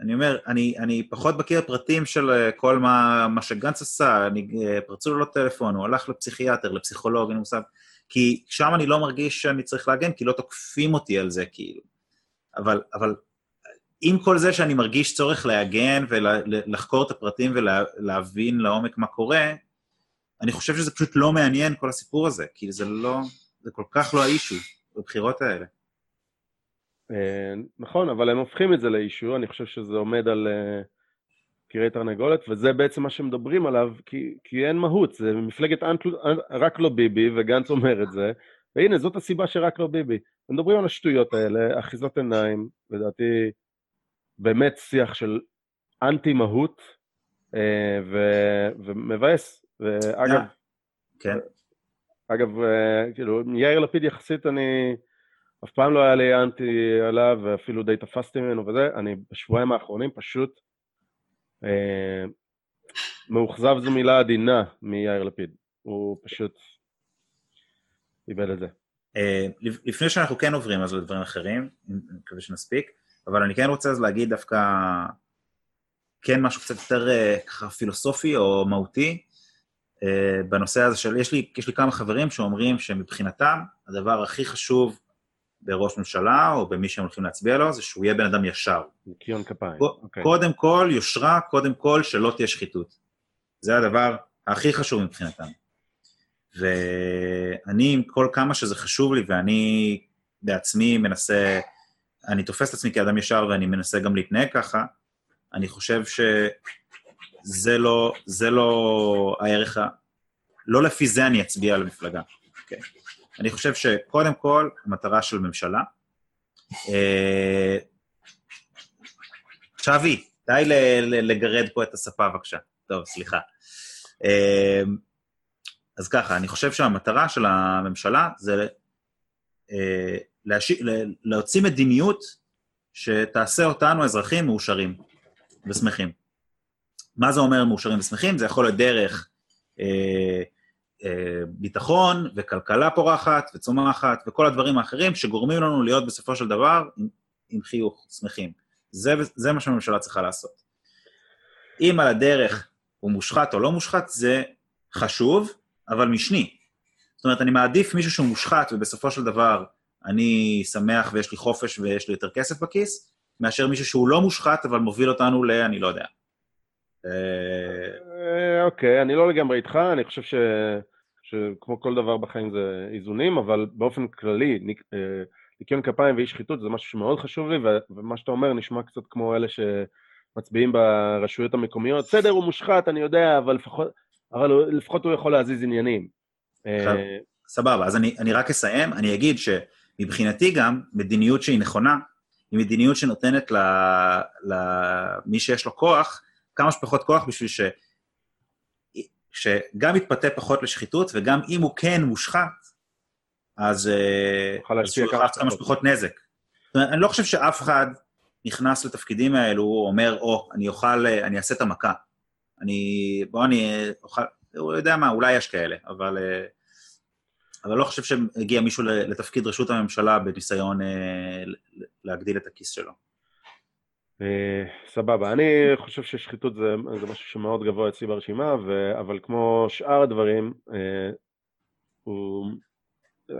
אני אומר, אני, אני פחות מכיר פרטים של אה, כל מה, מה שגנץ עשה, אני, אה, פרצו לו לטלפון, הוא הלך לפסיכיאטר, לפסיכולוג, אין מושג, כי שם אני לא מרגיש שאני צריך להגן, כי לא תוקפים אותי על זה, כאילו. אבל, אבל עם כל זה שאני מרגיש צורך להגן ולחקור את הפרטים ולהבין לעומק מה קורה, אני חושב שזה פשוט לא מעניין, כל הסיפור הזה, כי זה לא, זה כל כך לא האישו בבחירות האלה. אה, נכון, אבל הם הופכים את זה לאישו, אני חושב שזה עומד על אה, קירי תרנגולת, וזה בעצם מה שמדברים עליו, כי, אין מהות, זה מפלגת רק לא ביבי, וגנץ אומר את זה, והנה, זאת הסיבה שרק לא ביבי. מדברים על השטויות האלה, אחיזת עיניים, לדעתי, באמת שיח של אנטי-מהות, אה, ו- ומבאס. ואגב, כן, אגב, אה, כאילו, יאיר לפיד יחסית אני, אף פעם לא היה לי אנטי עליו, ואפילו די תפסתי ממנו וזה, אני בשבועיים האחרונים פשוט אה, מאוכזב זו מילה עדינה מיאיר לפיד. הוא פשוט איבד את זה. אה, לפני שאנחנו כן עוברים אז לדברים אחרים, אני מקווה שנספיק, אבל אני כן רוצה אז להגיד דווקא כן משהו קצת יותר אה, ככה פילוסופי או מהותי, אה, בנושא הזה של, יש לי, יש לי כמה חברים שאומרים שמבחינתם הדבר הכי חשוב בראש ממשלה או במי שהם הולכים להצביע לו זה שהוא יהיה בן אדם ישר. ניקיון כפיים. ק- אוקיי. קודם כל, יושרה, קודם כל, שלא תהיה שחיתות. זה הדבר הכי חשוב מבחינתם. ואני, עם כל כמה שזה חשוב לי, ואני בעצמי מנסה, אני תופס את עצמי כאדם ישר ואני מנסה גם להתנהג ככה, אני חושב שזה לא, זה לא הערך ה... לא לפי זה אני אצביע על המפלגה. Okay. אני חושב שקודם כל, המטרה של ממשלה, אה, שווי, די לגרד פה את הספה בבקשה. טוב, סליחה. אה, אז ככה, אני חושב שהמטרה של הממשלה זה אה, להשי- ל- להוציא מדיניות שתעשה אותנו אזרחים מאושרים ושמחים. מה זה אומר מאושרים ושמחים? זה יכול להיות דרך אה, אה, ביטחון וכלכלה פורחת וצומחת וכל הדברים האחרים שגורמים לנו להיות בסופו של דבר עם, עם חיוך, שמחים. זה, זה מה שהממשלה צריכה לעשות. אם על הדרך הוא מושחת או לא מושחת, זה חשוב, אבל משני. זאת אומרת, אני מעדיף מישהו שהוא מושחת ובסופו של דבר אני שמח ויש לי חופש ויש לי יותר כסף בכיס, מאשר מישהו שהוא לא מושחת אבל מוביל אותנו ל... אני לא יודע. אה, אוקיי, אני לא לגמרי איתך, אני חושב ש... שכמו כל דבר בחיים זה איזונים, אבל באופן כללי, אה, ניקיון כפיים ואי שחיתות זה משהו שמאוד חשוב לי, ומה שאתה אומר נשמע קצת כמו אלה שמצביעים ברשויות המקומיות. בסדר, הוא מושחת, אני יודע, אבל לפחות, אבל לפחות הוא יכול להזיז עניינים. אה, סבבה, אז אני, אני רק אסיים, אני אגיד שמבחינתי גם, מדיניות שהיא נכונה, היא מדיניות שנותנת למי שיש לו כוח, כמה שפחות כוח בשביל ש... שגם יתפתה פחות לשחיתות, וגם אם הוא כן מושחת, אז, אה, שהוא כמה יוכל כמה שפחות. נזק. זאת אומרת, אני לא חושב שאף אחד נכנס לתפקידים האלו, הוא אומר, או, אני אוכל, אה, אני אעשה את המכה. אני, בוא אני אוכל, הוא יודע מה, אולי יש כאלה, אבל... אה, אבל לא חושב שהגיע מישהו לתפקיד ראשות הממשלה בניסיון אה, להגדיל את הכיס שלו. אה, סבבה, אני חושב ששחיתות זה, זה משהו שמאוד גבוה אצלי ברשימה, ו, אבל כמו שאר הדברים, אה, הוא,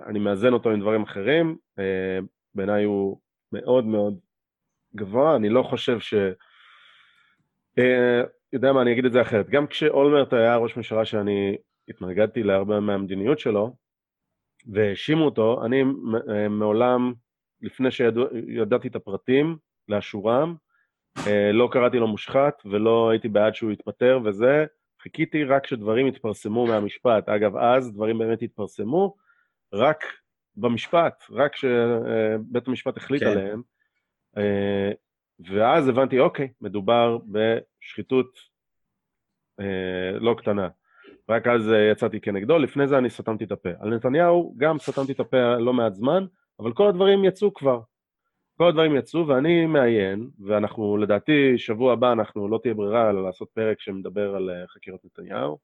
אני מאזן אותו עם דברים אחרים, אה, בעיניי הוא מאוד מאוד גבוה, אני לא חושב ש... אה, יודע מה, אני אגיד את זה אחרת, גם כשאולמרט היה ראש ממשלה שאני התנגדתי להרבה מהמדיניות שלו, והאשימו אותו, אני אה, מעולם, לפני שידעתי את הפרטים לאשורם, אה, לא קראתי לו מושחת ולא הייתי בעד שהוא יתפטר וזה, חיכיתי רק שדברים יתפרסמו מהמשפט. אגב, אז דברים באמת התפרסמו, רק במשפט, רק כשבית המשפט החליט כן. עליהם. אה, ואז הבנתי, אוקיי, מדובר בשחיתות אה, לא קטנה. רק אז אה, יצאתי כנגדו, לפני זה אני סתמתי את הפה. על נתניהו גם סתמתי את הפה לא מעט זמן, אבל כל הדברים יצאו כבר. כל הדברים יצאו ואני מעיין, ואנחנו לדעתי שבוע הבא אנחנו לא תהיה ברירה אלא לעשות פרק שמדבר על אה, חקירות נתניהו.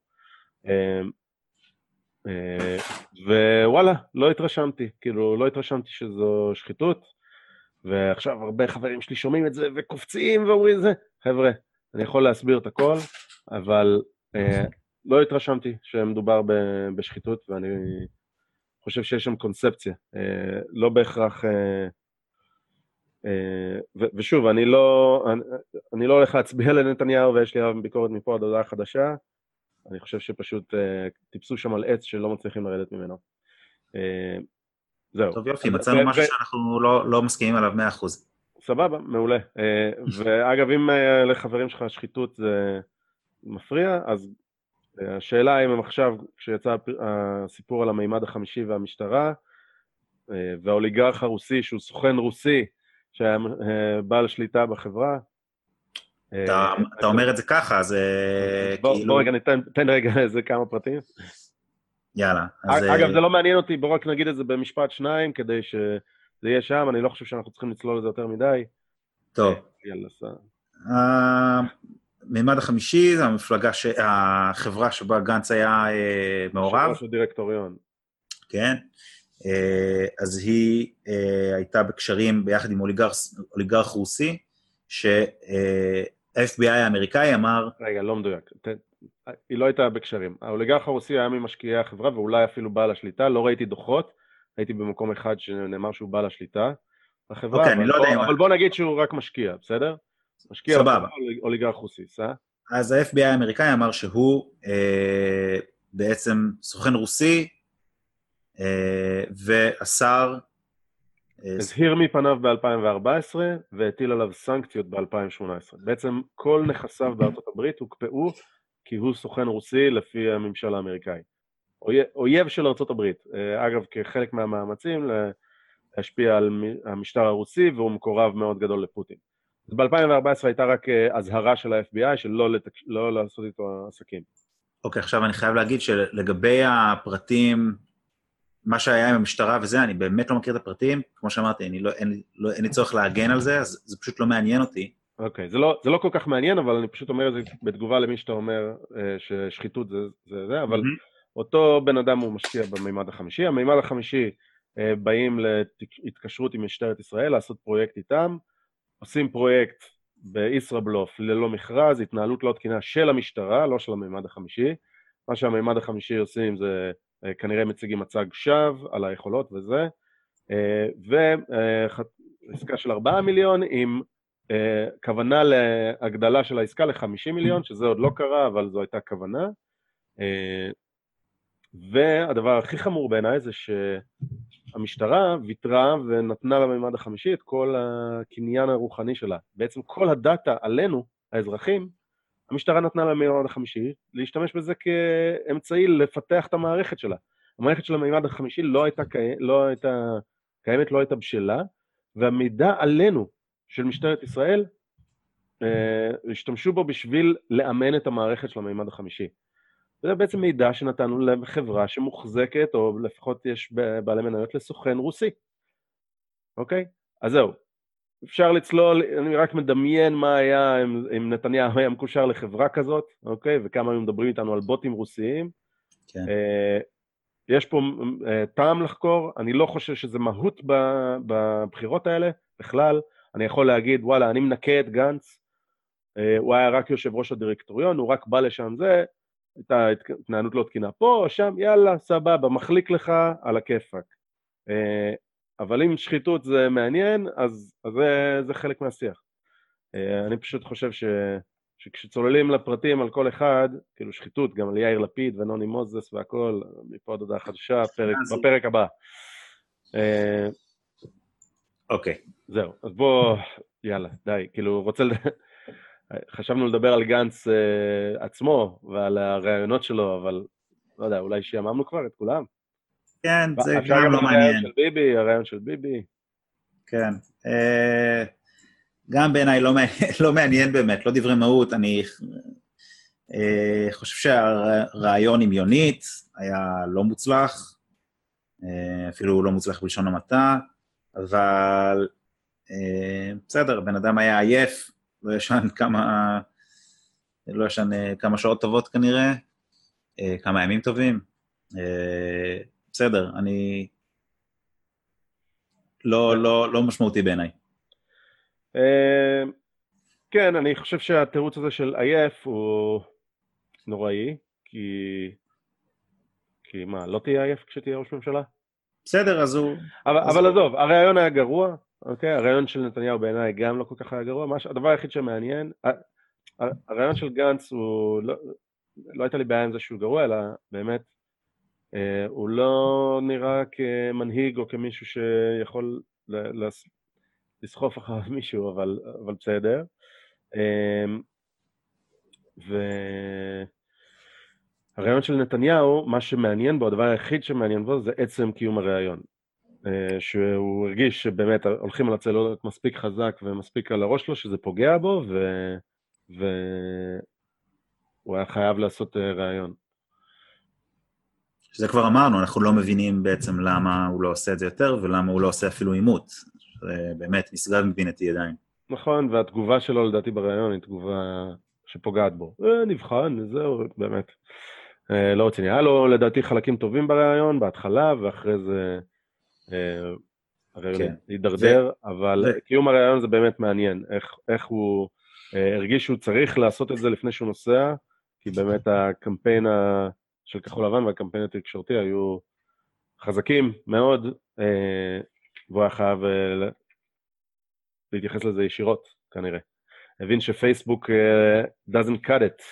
ווואלה, לא התרשמתי, כאילו לא התרשמתי שזו שחיתות, ועכשיו הרבה חברים שלי שומעים את זה וקופצים ואומרים את זה. חבר'ה, אני יכול להסביר את הכל, אבל אה, לא התרשמתי שמדובר בשחיתות, ואני חושב שיש שם קונספציה. אה, לא בהכרח... אה, אה, ו- ושוב, אני לא, אני, אני לא הולך להצביע לנתניהו ויש לי עליו ביקורת מפה עד הודעה חדשה. אני חושב שפשוט טיפסו שם על עץ שלא מצליחים לרדת ממנו. זהו. טוב יופי, מצאנו משהו שאנחנו לא, לא מסכימים עליו 100%. סבבה, מעולה. ואגב, אם לחברים שלך שחיתות זה מפריע, אז השאלה אם הם עכשיו, כשיצא הסיפור על המימד החמישי והמשטרה, והאוליגרך הרוסי, שהוא סוכן רוסי, שהיה בעל שליטה בחברה, אתה, אתה אומר את זה ככה, אז בוא, כאילו... בוא רגע, ניתן, תן רגע איזה כמה פרטים. יאללה. אז... אגב, זה לא מעניין אותי, בוא רק נגיד את זה במשפט שניים, כדי ש... זה יהיה שם, אני לא חושב שאנחנו צריכים לצלול לזה יותר מדי. טוב. אה, יאללה, סע. המימד החמישי זה המפלגה, ש... החברה שבה גנץ היה אה, מעורב. יושב הדירקטוריון. כן. אה, אז היא הייתה בקשרים ביחד עם אוליגר, אוליגרך רוסי, שה-FBI האמריקאי אמר... רגע, לא מדויק. היא לא הייתה בקשרים. האוליגרך הרוסי היה ממשקיעי החברה ואולי אפילו בעל השליטה, לא ראיתי דוחות. הייתי במקום אחד שנאמר שהוא בעל השליטה בחברה, okay, אוקיי, אבל, לא בוא, אבל בוא נגיד שהוא רק משקיע, בסדר? משקיע סבבה. אוליגרך חוסיס, אה? אז ה-FBI האמריקאי אמר שהוא אה, בעצם סוכן רוסי, אה, והשר... אה, הזהיר מפניו ב-2014 והטיל עליו סנקציות ב-2018. בעצם כל נכסיו בארצות הברית הוקפאו כי הוא סוכן רוסי לפי הממשל האמריקאי. אויב של ארה"ב, אה, אגב כחלק מהמאמצים להשפיע על המשטר הרוסי והוא מקורב מאוד גדול לפוטין. אז ב-2014 הייתה רק אה, אזהרה של ה-FBI של לא, לתק... לא לעשות איתו עסקים. אוקיי, okay, עכשיו אני חייב להגיד שלגבי הפרטים, מה שהיה עם המשטרה וזה, אני באמת לא מכיר את הפרטים, כמו שאמרתי, אני לא, אין, לא, אין לי צורך להגן על זה, אז זה פשוט לא מעניין אותי. אוקיי, okay, זה, לא, זה לא כל כך מעניין, אבל אני פשוט אומר את זה בתגובה למי שאתה אומר אה, ששחיתות זה זה, זה אבל mm-hmm. אותו בן אדם הוא משקיע במימד החמישי, המימד החמישי אה, באים להתקשרות עם משטרת ישראל, לעשות פרויקט איתם, עושים פרויקט בישראבלוף ללא מכרז, התנהלות לא תקינה של המשטרה, לא של המימד החמישי, מה שהמימד החמישי עושים זה אה, כנראה מציגים מצג שווא על היכולות וזה, אה, ועסקה של 4 מיליון עם כוונה להגדלה של העסקה ל-50 מיליון, שזה עוד לא קרה, אבל זו הייתה כוונה. והדבר הכי חמור בעיניי זה שהמשטרה ויתרה ונתנה לממד החמישי את כל הקניין הרוחני שלה. בעצם כל הדאטה עלינו, האזרחים, המשטרה נתנה לממד החמישי להשתמש בזה כאמצעי לפתח את המערכת שלה. המערכת של הממד החמישי לא הייתה, לא הייתה קיימת, לא הייתה בשלה, והמידע עלינו של משטרת ישראל, אה, השתמשו בו בשביל לאמן את המערכת של הממד החמישי. זה בעצם מידע שנתנו לחברה שמוחזקת, או לפחות יש בעלי מניות לסוכן רוסי, אוקיי? אז זהו. אפשר לצלול, אני רק מדמיין מה היה אם, אם נתניהו היה מקושר לחברה כזאת, אוקיי? וכמה היו מדברים איתנו על בוטים רוסיים. כן. אה, יש פה אה, טעם לחקור, אני לא חושב שזה מהות בבחירות האלה, בכלל. אני יכול להגיד, וואלה, אני מנקה את גנץ, אה, הוא היה רק יושב ראש הדירקטוריון, הוא רק בא לשם זה, הייתה התנהלות לא תקינה פה שם, יאללה, סבבה, מחליק לך על הכיפאק. אה, אבל אם שחיתות זה מעניין, אז, אז זה, זה חלק מהשיח. אה, אני פשוט חושב ש, שכשצוללים לפרטים על כל אחד, כאילו שחיתות, גם על יאיר לפיד ונוני מוזס והכל, מפה עד הודעה חדשה, פרק, בפרק הבא. אה, אוקיי. Okay. זהו, אז בוא, יאללה, די, כאילו, רוצה... חשבנו לדבר על גנץ uh, עצמו ועל הרעיונות שלו, אבל לא יודע, אולי שיממנו כבר את כולם. כן, זה גם לא מעניין. הרעיון של ביבי, הרעיון של ביבי. כן. Uh, גם בעיניי לא, לא מעניין באמת, לא דברי מהות, אני... אני uh, חושב שהרעיון עם יונית היה לא מוצלח, uh, אפילו לא מוצלח בלשון המעטה, אבל uh, בסדר, בן אדם היה עייף, לא ישן כמה, לא ישן כמה שעות טובות כנראה, כמה ימים טובים. בסדר, אני... לא, לא, לא משמעותי בעיניי. כן, אני חושב שהתירוץ הזה של עייף הוא נוראי, כי... כי מה, לא תהיה עייף כשתהיה ראש ממשלה? בסדר, אז הוא... אבל, אז אבל. עזוב, הרעיון היה גרוע, אוקיי? הרעיון של נתניהו בעיניי גם לא כל כך היה גרוע. מש... הדבר היחיד שמעניין, הרעיון של גנץ הוא... לא, לא הייתה לי בעיה עם זה שהוא גרוע, אלא באמת, אה, הוא לא נראה כמנהיג או כמישהו שיכול לסחוף אחריו מישהו, אבל, אבל בסדר. אמ, והרעיון של נתניהו, מה שמעניין בו, הדבר היחיד שמעניין בו זה עצם קיום הרעיון. אה, שהוא הרגיש שבאמת הולכים על הצלולות מספיק חזק ומספיק על הראש שלו, שזה פוגע בו, ו... והוא היה חייב לעשות אה, ראיון. שזה כבר אמרנו, אנחנו לא מבינים בעצם למה הוא לא עושה את זה יותר, ולמה הוא לא עושה אפילו עימות. זה באמת נשגב מבינתי עדיין. נכון, והתגובה שלו לדעתי בריאיון היא תגובה שפוגעת בו. אה, נבחן, זהו, באמת. לא רציני. היה לו לדעתי חלקים טובים בריאיון, בהתחלה, ואחרי זה אה, הריאיון כן. הידרדר. אבל. קיום הריאיון זה באמת מעניין, איך, איך הוא אה, הרגיש שהוא צריך לעשות את זה לפני שהוא נוסע, כי באמת הקמפיין. של כחול לבן והקמפיין התקשורתי היו חזקים מאוד, אה, והוא היה חייב להתייחס לזה ישירות, כנראה. הבין שפייסבוק doesn't cut it,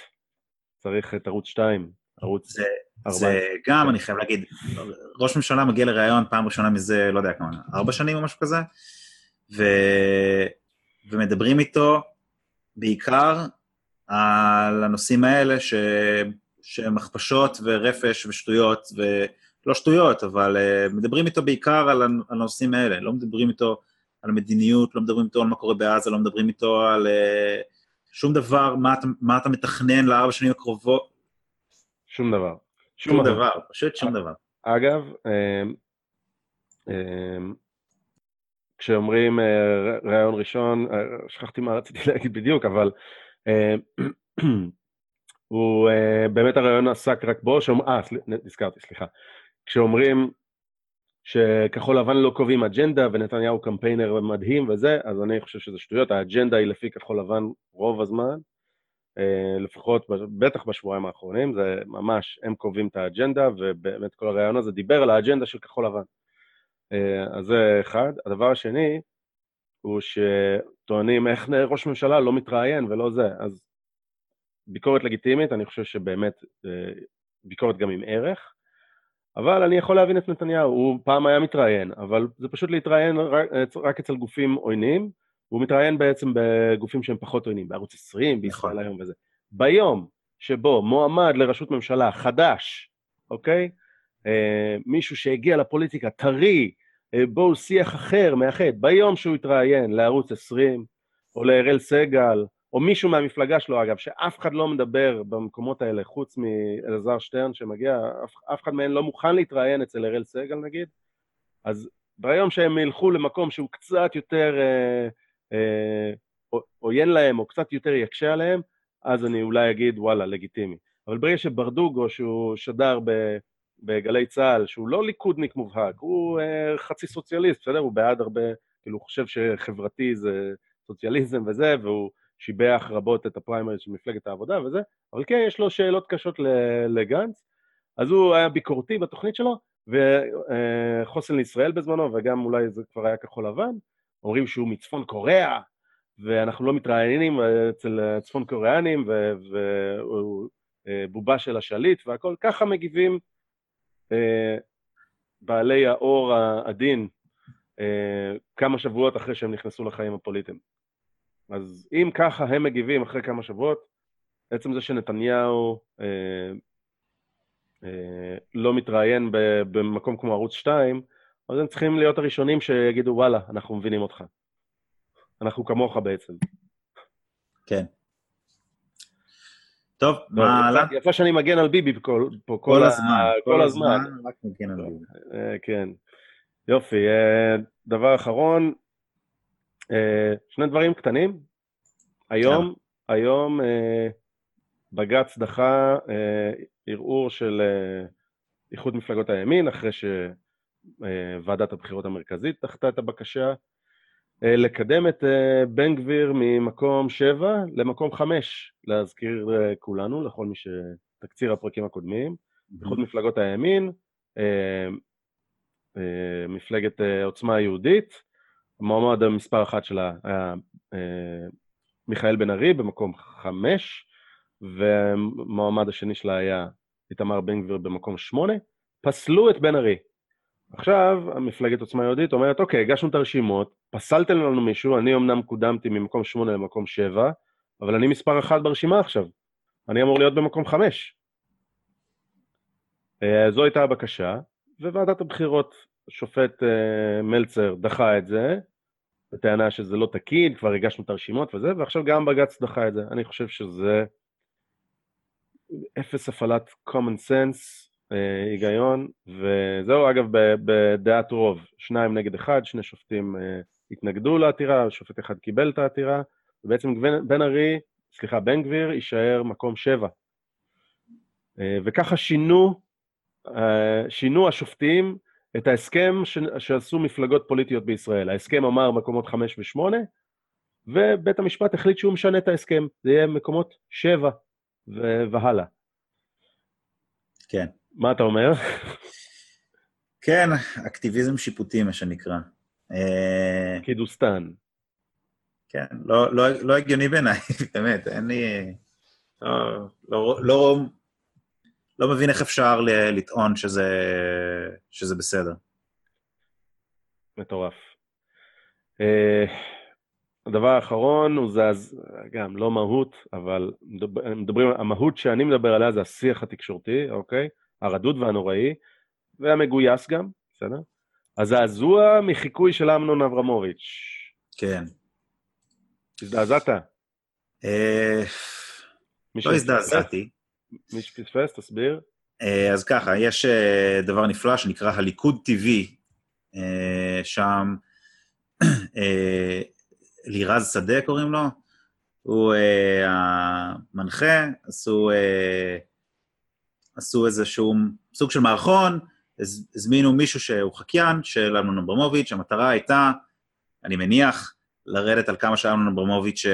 צריך את ערוץ 2, ערוץ זה, 4. זה גם, אני חייב להגיד, ראש ממשלה מגיע לראיון פעם ראשונה מזה, לא יודע כמה, ארבע שנים או משהו כזה, ו... ומדברים איתו בעיקר על הנושאים האלה ש... שהם הכפשות ורפש ושטויות, ולא שטויות, אבל uh, מדברים איתו בעיקר על הנושאים האלה, לא מדברים איתו על מדיניות, לא מדברים איתו על מה קורה בעזה, לא מדברים איתו על uh, שום דבר, מה אתה, מה אתה מתכנן לארבע שנים הקרובות. שום דבר. שום, שום דבר, פשוט שום דבר. אגב, um, um, כשאומרים ראיון ראשון, שכחתי מה רציתי להגיד בדיוק, אבל הוא באמת הראיון עסק רק בו, אה, נזכרתי, סליחה. כשאומרים שכחול לבן לא קובעים אג'נדה ונתניהו קמפיינר מדהים וזה, אז אני חושב שזה שטויות, האג'נדה היא לפי כחול לבן רוב הזמן, אה, לפחות, בטח בשבועיים האחרונים, זה ממש, הם קובעים את האג'נדה, ובאמת כל הרעיון הזה דיבר על האג'נדה של כחול לבן. אה, אז זה אחד. הדבר השני, הוא שטוענים איך ראש ממשלה לא מתראיין ולא זה, אז ביקורת לגיטימית, אני חושב שבאמת אה, ביקורת גם עם ערך, אבל אני יכול להבין את נתניהו, הוא פעם היה מתראיין, אבל זה פשוט להתראיין רק, רק אצל גופים עוינים, והוא מתראיין בעצם בגופים שהם פחות עוינים, בערוץ 20, בישראל נכון. היום וזה. ביום שבו מועמד לראשות ממשלה חדש, אוקיי? אה, מישהו שהגיע לפוליטיקה, טרי, אה, בואו שיח אחר, מאחד, ביום שהוא התראיין לערוץ 20, או לאראל סגל, או מישהו מהמפלגה שלו אגב, שאף אחד לא מדבר במקומות האלה חוץ מאלעזר שטרן שמגיע, אף, אף אחד מהם לא מוכן להתראיין אצל אראל סגל נגיד, אז ביום שהם ילכו למקום שהוא קצת יותר אה, אה, עוין להם או קצת יותר יקשה עליהם, אז אני אולי אגיד וואלה, לגיטימי. אבל ברגע שברדוגו, שהוא שדר בגלי צה"ל, שהוא לא ליכודניק מובהק, הוא אה, חצי סוציאליסט, בסדר? הוא בעד הרבה, כאילו הוא חושב שחברתי זה סוציאליזם וזה, והוא שיבח רבות את הפריימריז של מפלגת העבודה וזה, אבל כן, יש לו שאלות קשות לגנץ, אז הוא היה ביקורתי בתוכנית שלו, וחוסן לישראל בזמנו, וגם אולי זה כבר היה כחול לבן, אומרים שהוא מצפון קוריאה, ואנחנו לא מתראיינים אצל צפון קוריאנים, והוא אה, בובה של השליט והכל, ככה מגיבים אה, בעלי האור העדין אה, כמה שבועות אחרי שהם נכנסו לחיים הפוליטיים. אז אם ככה הם מגיבים אחרי כמה שבועות, עצם זה שנתניהו אה, אה, לא מתראיין במקום כמו ערוץ 2, אז הם צריכים להיות הראשונים שיגידו, וואלה, אנחנו מבינים אותך. אנחנו כמוך בעצם. כן. טוב, מה הלאה? יצא שאני מגן על ביבי פה כל, כל הזמן, כל הזמן. רק מגן על ביבי. אה, כן. יופי. אה, דבר אחרון, אה, שני דברים קטנים. היום, היום בג"ץ דחה ערעור של איחוד מפלגות הימין, אחרי שוועדת הבחירות המרכזית דחתה את הבקשה. אה, לקדם את אה, בן גביר ממקום 7 למקום 5, להזכיר אה, כולנו, לכל מי שתקציר הפרקים הקודמים, איחוד מפלגות הימין, מפלגת עוצמה יהודית, המועמד המספר אחת שלה היה מיכאל בן ארי במקום 5, והמועמד השני שלה היה איתמר בן גביר במקום 8, פסלו את בן ארי. עכשיו, המפלגת עוצמה יהודית אומרת, אוקיי, הגשנו את הרשימות, פסלתם לנו מישהו, אני אמנם קודמתי ממקום שמונה למקום שבע, אבל אני מספר אחת ברשימה עכשיו. אני אמור להיות במקום חמש. אה, זו הייתה הבקשה, וועדת הבחירות, השופט אה, מלצר דחה את זה, בטענה שזה לא תקין, כבר הגשנו את הרשימות וזה, ועכשיו גם בג"ץ דחה את זה. אני חושב שזה אפס הפעלת common sense, היגיון, וזהו אגב בדעת רוב, שניים נגד אחד, שני שופטים אה, התנגדו לעתירה, שופט אחד קיבל את העתירה, ובעצם בן ארי, סליחה, בן גביר יישאר מקום שבע. אה, וככה שינו, שינו השופטים את ההסכם שעשו מפלגות פוליטיות בישראל. ההסכם אמר מקומות חמש ושמונה, ובית המשפט החליט שהוא משנה את ההסכם, זה יהיה מקומות שבע והלאה. כן. מה אתה אומר? כן, אקטיביזם שיפוטי, מה שנקרא. אה, קידוסטן. כן, לא, לא, לא הגיוני בעיניי, באמת, אין לי... לא, לא, לא, לא מבין איך אפשר לטעון שזה, שזה בסדר. מטורף. Uh, הדבר האחרון הוא זה, גם לא מהות, אבל מדברים, המהות שאני מדבר עליה זה השיח התקשורתי, אוקיי? הרדוד והנוראי, והמגויס גם, בסדר? הזעזוע מחיקוי של אמנון אברמוביץ'. כן. הזדעזעת? אה, לא הזדעזעתי. מי שפספס, תסביר. אה, אז ככה, יש אה, דבר נפלא שנקרא הליכוד TV, שם לירז שדה קוראים לו, הוא המנחה, עשו עשו איזשהו סוג של מערכון, הזמינו מישהו שהוא חקיין של אמנון אברמוביץ', המטרה הייתה, אני מניח, לרדת על כמה שאמנון אברמוביץ'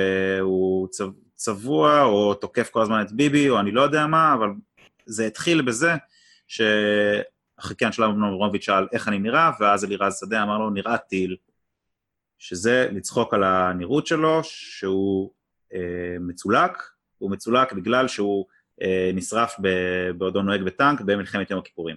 הוא צבוע, או תוקף כל הזמן את ביבי, או אני לא יודע מה, אבל זה התחיל בזה שהחקיין של אמנון אברמוביץ' שאל איך אני נראה, ואז אלירז שדה אמר לו, נראה טיל, שזה לצחוק על הנראות שלו, שהוא אה, מצולק, הוא מצולק בגלל שהוא נשרף בעודו נוהג בטנק במלחמת יום הכיפורים.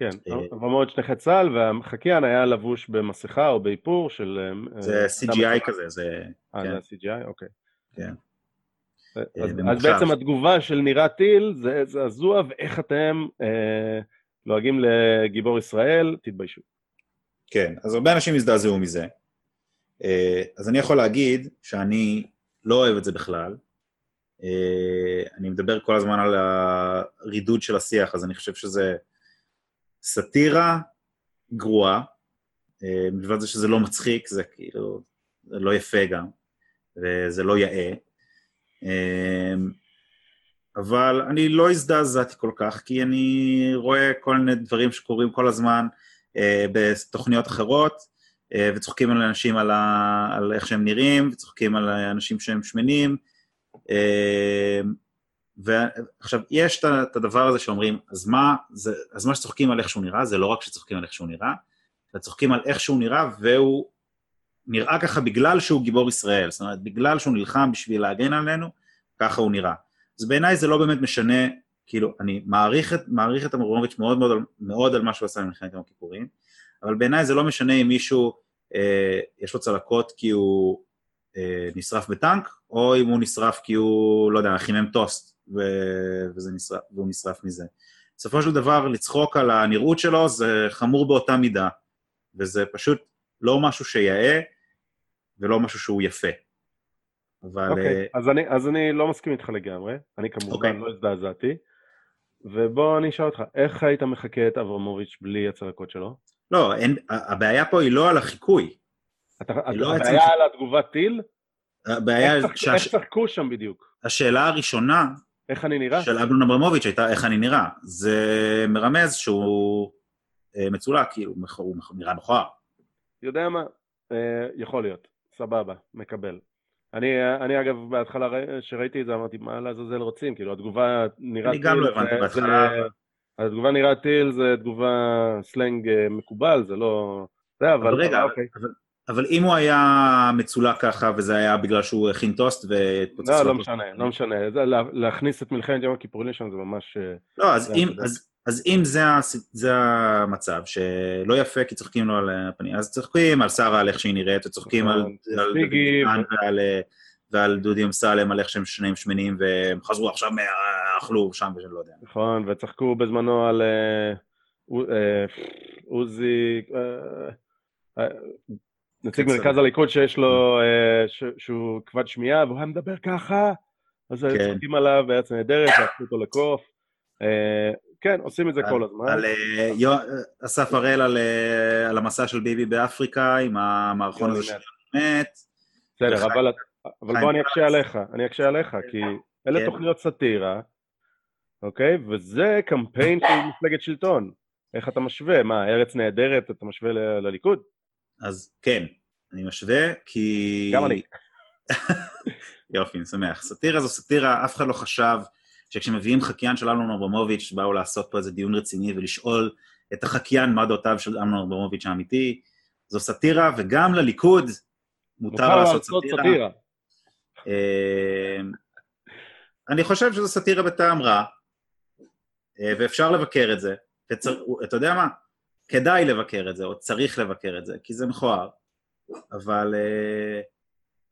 כן, אבל מאוד שליחי צה"ל, והחקיין היה לבוש במסכה או באיפור של... אה, זה CGI כזה, זה... אה, כן. זה CGI? אוקיי. כן. אז, בעצם התגובה של נירה טיל זה זעזוע, ואיך אתם אה, לועגים לגיבור ישראל, תתביישו. כן, אז הרבה אנשים הזדעזעו מזה. אז אני יכול להגיד שאני לא אוהב את זה בכלל, אה, אני מדבר כל הזמן על הרידוד של השיח, אז אני חושב שזה סאטירה גרועה, אה, מלבד זה שזה לא מצחיק, זה כאילו, זה לא יפה גם, וזה לא יאה. אה, אבל אני לא הזדעזעתי כל כך, כי אני רואה כל מיני דברים שקורים כל הזמן בתוכניות אחרות, וצוחקים על אנשים על, ה... על איך שהם נראים, וצוחקים על אנשים שהם שמנים, ועכשיו, יש את הדבר הזה שאומרים, אז מה, זה, אז מה שצוחקים על איך שהוא נראה, זה לא רק שצוחקים על איך שהוא נראה, אלא צוחקים על איך שהוא נראה, והוא נראה ככה בגלל שהוא גיבור ישראל, זאת אומרת, בגלל שהוא נלחם בשביל להגן עלינו, ככה הוא נראה. אז בעיניי זה לא באמת משנה, כאילו, אני מעריך את, מעריך את אמרומוביץ' מאוד מאוד, מאוד על מה שהוא עשה במלחמת יום הכיפורים, אבל בעיניי זה לא משנה אם מישהו, אה, יש לו צלקות כי הוא נשרף בטנק, או אם הוא נשרף כי הוא, לא יודע, חימם טוסט ו- וזה נשרף, והוא נשרף מזה. בסופו של דבר, לצחוק על הנראות שלו זה חמור באותה מידה, וזה פשוט לא משהו שיאה ולא משהו שהוא יפה. אבל... אוקיי, אה, אז אני, אז אני לא מסכים איתך לגמרי, אני כמובן אוקיי. לא הזדעזעתי, ובוא אני אשאל אותך, איך היית מחקה את אברמוביץ' בלי הצלקות שלו? לא, אין, הבעיה פה היא לא על החיקוי. לא הבעיה על התגובת טיל? הבעיה, איך צחקו שם בדיוק? השאלה הראשונה איך אני נראה? של אמנון אברמוביץ' הייתה איך אני נראה. זה מרמז שהוא אה, מצולק, כאילו, הוא נראה מכוער. יודע מה? אה, יכול להיות, סבבה, מקבל. אני, אני אגב, בהתחלה ראי- שראיתי את זה אמרתי, מה לעזאזל רוצים? כאילו, התגובה נראה אני גם לא הבנתי בהתחלה, התגובה נראה טיל זה תגובה סלנג אה, מקובל, זה לא... זה, אבל... אבל רגע, אבל- אוקיי. אבל- אבל אם הוא היה מצולק ככה, וזה היה בגלל שהוא הכין טוסט והתפוצץ לא, לא. משנה, לא משנה. להכניס את מלחמת יום הכיפורים לשם זה ממש... אה, לא, אז אם, אז, אז אם זה, זה המצב, שלא יפה כי צוחקים לו על הפנים, אז צוחקים על שרה על איך שהיא נראית, וצוחקים על, נכון, על דוד ועל, אה, ועל דודי אמסלם, על איך שהם שניהם שמנים, והם חזרו עכשיו, אכלו שם ושאני לא יודע. נכון, וצחקו בזמנו על אה, עוזי... אה, אה, נציג. מרכז הליכוד שיש לו, אה, ש- שהוא כבד שמיעה, והוא היה מדבר ככה, אז היו כן. צוחקים עליו בארץ נהדרת, והפכו אותו לקוף. אה, כן, עושים את זה כל הזמן. על אה, אסף הראל על, אה, המסע של ביבי באפריקה, עם המערכון הזה של מת. בסדר, אבל, בוא אני אקשה. עליך, אני אקשה עליך, כי אלה כן. תוכניות סאטירה, אוקיי? וזה קמפיין של מפלגת שלטון. איך אתה משווה? מה, ארץ נהדרת, אתה משווה לליכוד? אז כן, אני משווה, כי... גם אני. יופי, אני שמח. סאטירה זו סאטירה, אף אחד לא חשב שכשמביאים חקיין של אמנון אברמוביץ', באו לעשות פה איזה דיון רציני ולשאול את החקיין מה דעותיו של אמנון אברמוביץ' האמיתי. זו סאטירה, וגם לליכוד מותר לעשות סאטירה. אה, אני חושב שזו סאטירה בטעם רע, אה, ואפשר לבקר את זה. וצר... אתה יודע מה? כדאי לבקר את זה, או צריך לבקר את זה, כי זה מכוער. אבל, אה,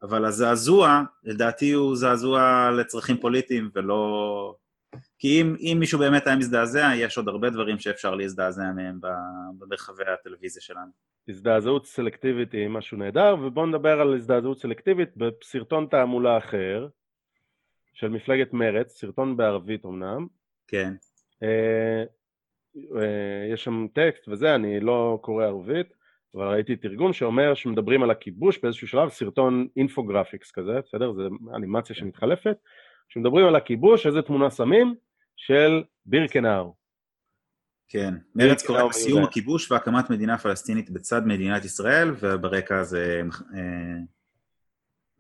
אבל הזעזוע, לדעתי הוא זעזוע לצרכים פוליטיים, ולא... כי אם, אם מישהו באמת היה מזדעזע, יש עוד הרבה דברים שאפשר להזדעזע מהם במרחבי הטלוויזיה שלנו. הזדעזעות סלקטיבית היא משהו נהדר, ובואו נדבר על הזדעזעות סלקטיבית בסרטון תעמולה אחר, של מפלגת מרצ, סרטון בערבית אמנם. כן. אה, יש שם טקסט וזה, אני לא קורא ערבית, אבל ראיתי תרגום שאומר שמדברים על הכיבוש באיזשהו שלב, סרטון infographics כזה, בסדר? זה אנימציה שמתחלפת. כשמדברים על הכיבוש, איזה תמונה שמים? של בירקנאו. כן, מרץ קורא לסיום. הכיבוש והקמת מדינה פלסטינית בצד מדינת ישראל, וברקע זה אה,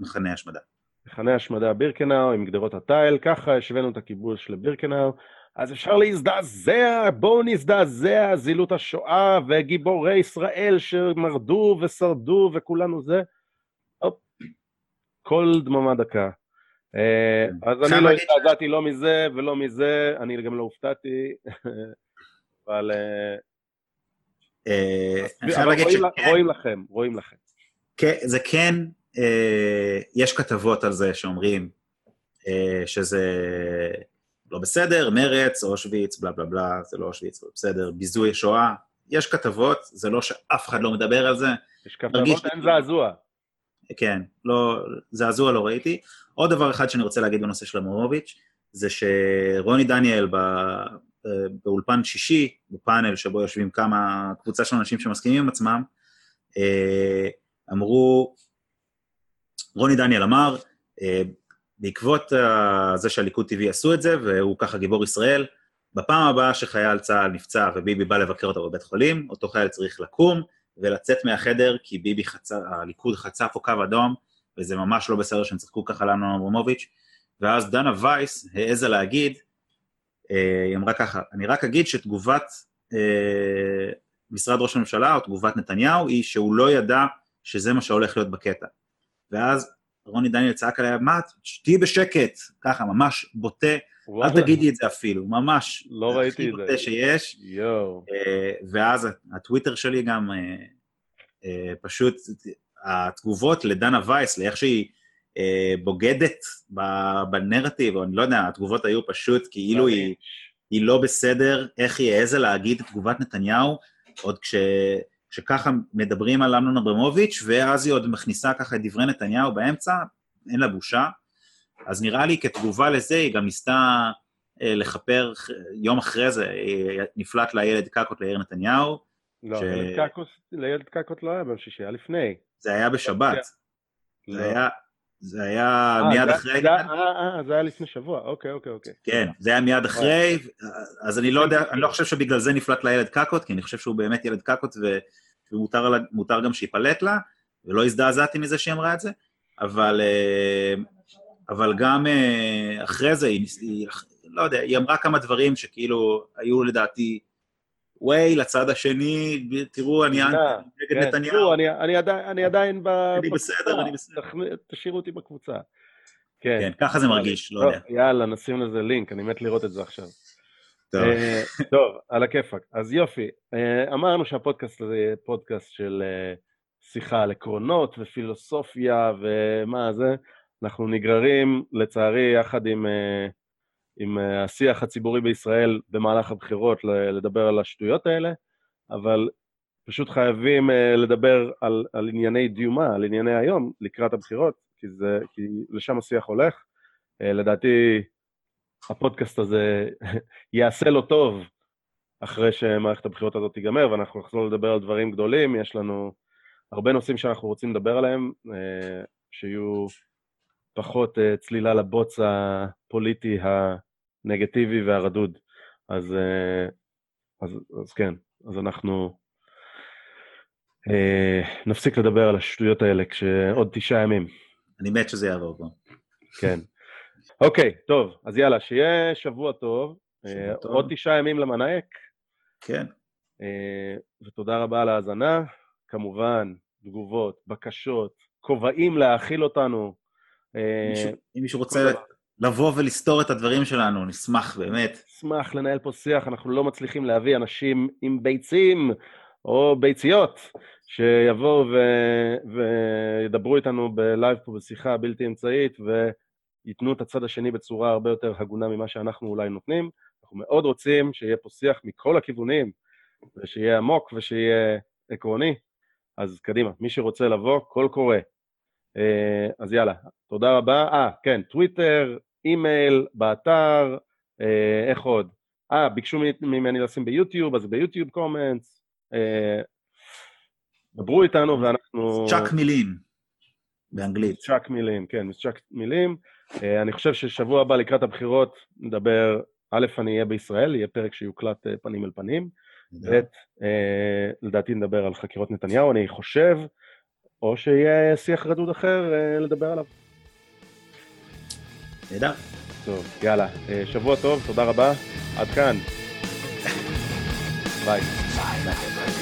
מחנה השמדה. מחנה השמדה בירקנאו עם גדרות התיל, ככה השווינו את הכיבוש לבירקנאו, אז אפשר להזדעזע, בואו נזדעזע, זילות השואה וגיבורי ישראל שמרדו ושרדו וכולנו זה. הופ, כל דממה דקה. אה, כן. אז אני לא הזדעזעתי לא מזה ולא מזה, אני גם לא הופתעתי, אבל אה, אה, רואים, לכם, רואים לכם. כן, זה כן, יש כתבות על זה שאומרים שזה לא בסדר, מרץ, אושוויץ, בלה בלה בלה, זה לא אושוויץ, לא בסדר, ביזוי השואה. יש כתבות, זה לא שאף אחד לא מדבר על זה, יש כתבות, אין זעזוע. כן, לא, זעזוע לא ראיתי. עוד דבר אחד שאני רוצה להגיד בנושא של אמורביץ', זה שרוני דניאל ב, אה, באולפן שישי, בפאנל שבו יושבים כמה, קבוצה של אנשים שמסכימים עם עצמם, אה, אמרו, רוני דניאל אמר, אה, בעקבות אה, זה שהליכוד TV עשו את זה, והוא ככה גיבור ישראל, בפעם הבאה שחייל צה"ל נפצע וביבי בא לבקר אותו בבית חולים, אותו חייל צריך לקום ולצאת מהחדר, כי ביבי חצה, הליכוד חצה פה קו אדום, וזה ממש לא בסדר שהם צחקו ככה על אמנון אברמוביץ', ואז דנה וייס העזה להגיד, אה, היא אמרה ככה, אני רק אגיד שתגובת אה, משרד ראש הממשלה, או תגובת נתניהו, היא שהוא לא ידע שזה מה שהולך להיות בקטע. ואז רוני דניאל צעק עליה, מה, תהיי בשקט, ככה, ממש בוטה, אל וואלה, תגידי את זה אפילו, ממש. לא ראיתי הכי את זה. בוטה שיש. יואו. אה, ואז הטוויטר שלי גם אה, אה, פשוט, התגובות לדנה וייס, לאיך שהיא אה, בוגדת בנרטיב, או אני לא יודע, התגובות היו פשוט כאילו היא, היא לא בסדר, איך היא העזה להגיד את תגובת נתניהו, עוד כש, כשככה מדברים על אמנון אברמוביץ', ואז היא עוד מכניסה ככה את דברי נתניהו באמצע, אין לה בושה. אז נראה לי כתגובה לזה, היא גם ניסתה אה, לכפר, יום אחרי זה אה, נפלט לה ילד קקות ליאיר נתניהו. לא, ש... לילד קקות לא היה ביום שישי, היה לפני. זה היה בשבת. זה לא. היה... זה היה 아, מיד זה, אחרי... זה, אה, זה היה לפני שבוע, אוקיי, אוקיי, אוקיי. כן, זה היה מיד אחרי, אז אני לא יודע, אני לא חושב שבגלל זה נפלט לילד קקות, כי אני חושב שהוא באמת ילד קקות, ומותר גם שיפלט לה, ולא הזדעזעתי מזה שהיא אמרה את זה, אבל, אבל גם אחרי זה, היא, היא, לא יודע, היא אמרה כמה דברים שכאילו היו לדעתי ווי לצד השני, תראו, אני נגד כן, נתניהו. תראו, אני עדיין ב... אני בסדר, אני בסדר. תשאירו אותי בקבוצה. כן. כן, ככה זה מרגיש, לא יודע. יאללה, נשים לזה לינק, אני מת לראות את זה עכשיו. טוב, אה, טוב על הכיפאק. אז יופי, אה, אמרנו שהפודקאסט הזה יהיה פודקאסט של אה, שיחה על עקרונות ופילוסופיה ומה זה. אנחנו נגררים, לצערי, יחד עם עם אה, השיח הציבורי בישראל במהלך הבחירות לדבר על השטויות האלה, אבל פשוט חייבים אה, לדבר על, על ענייני דיומה, על ענייני היום, לקראת הבחירות, כי, זה, כי לשם השיח הולך. אה, לדעתי, הפודקאסט הזה יעשה לו טוב אחרי שמערכת הבחירות הזאת תיגמר, ואנחנו נחזור לדבר על דברים גדולים. יש לנו הרבה נושאים שאנחנו רוצים לדבר עליהם, שיהיו פחות צלילה לבוץ הפוליטי הנגטיבי והרדוד. אז, אה, אז, אז כן, אז אנחנו אה, נפסיק לדבר על השטויות האלה כשעוד תשעה ימים. אני מת שזה יעבור פה. כן. אוקיי, טוב, אז יאללה, שיהיה שבוע טוב. שבוע אה, טוב. עוד תשעה ימים למנאייק. כן. ותודה רבה על ההאזנה. כמובן, תגובות, בקשות, כובעים להאכיל אותנו. מישהו, אם מישהו רוצה לבוא ולסתור את הדברים שלנו, נשמח באמת. נשמח לנהל פה שיח, אנחנו לא מצליחים להביא אנשים עם ביצים או ביציות שיבואו ו... וידברו איתנו בלייב פה בשיחה בלתי אמצעית וייתנו את הצד השני בצורה הרבה יותר הגונה ממה שאנחנו אולי נותנים. אנחנו מאוד רוצים שיהיה פה שיח מכל הכיוונים, ושיהיה עמוק ושיהיה עקרוני. אז קדימה, מי שרוצה לבוא, קול קורא. אה, אז יאללה, תודה רבה. אה, כן, טוויטר, אימייל, באתר, אה, איך עוד? אה, ביקשו ממני לשים ביוטיוב, אז ביוטיוב comments. אה, דברו איתנו ואנחנו... צ'אק מילים, באנגלית. צ'אק מילים, כן, צ'אק מילים. אה, אני חושב ששבוע הבא לקראת הבחירות נדבר, א', אני אהיה בישראל, יהיה פרק שיוקלט פנים אל פנים. ב', לדעתי נדבר על חקירות נתניהו, אני חושב, או שיהיה שיח רדוד אחר לדבר עליו. נהדר. טוב, יאללה. אה, שבוע טוב, תודה רבה. עד כאן. ביי. ביי.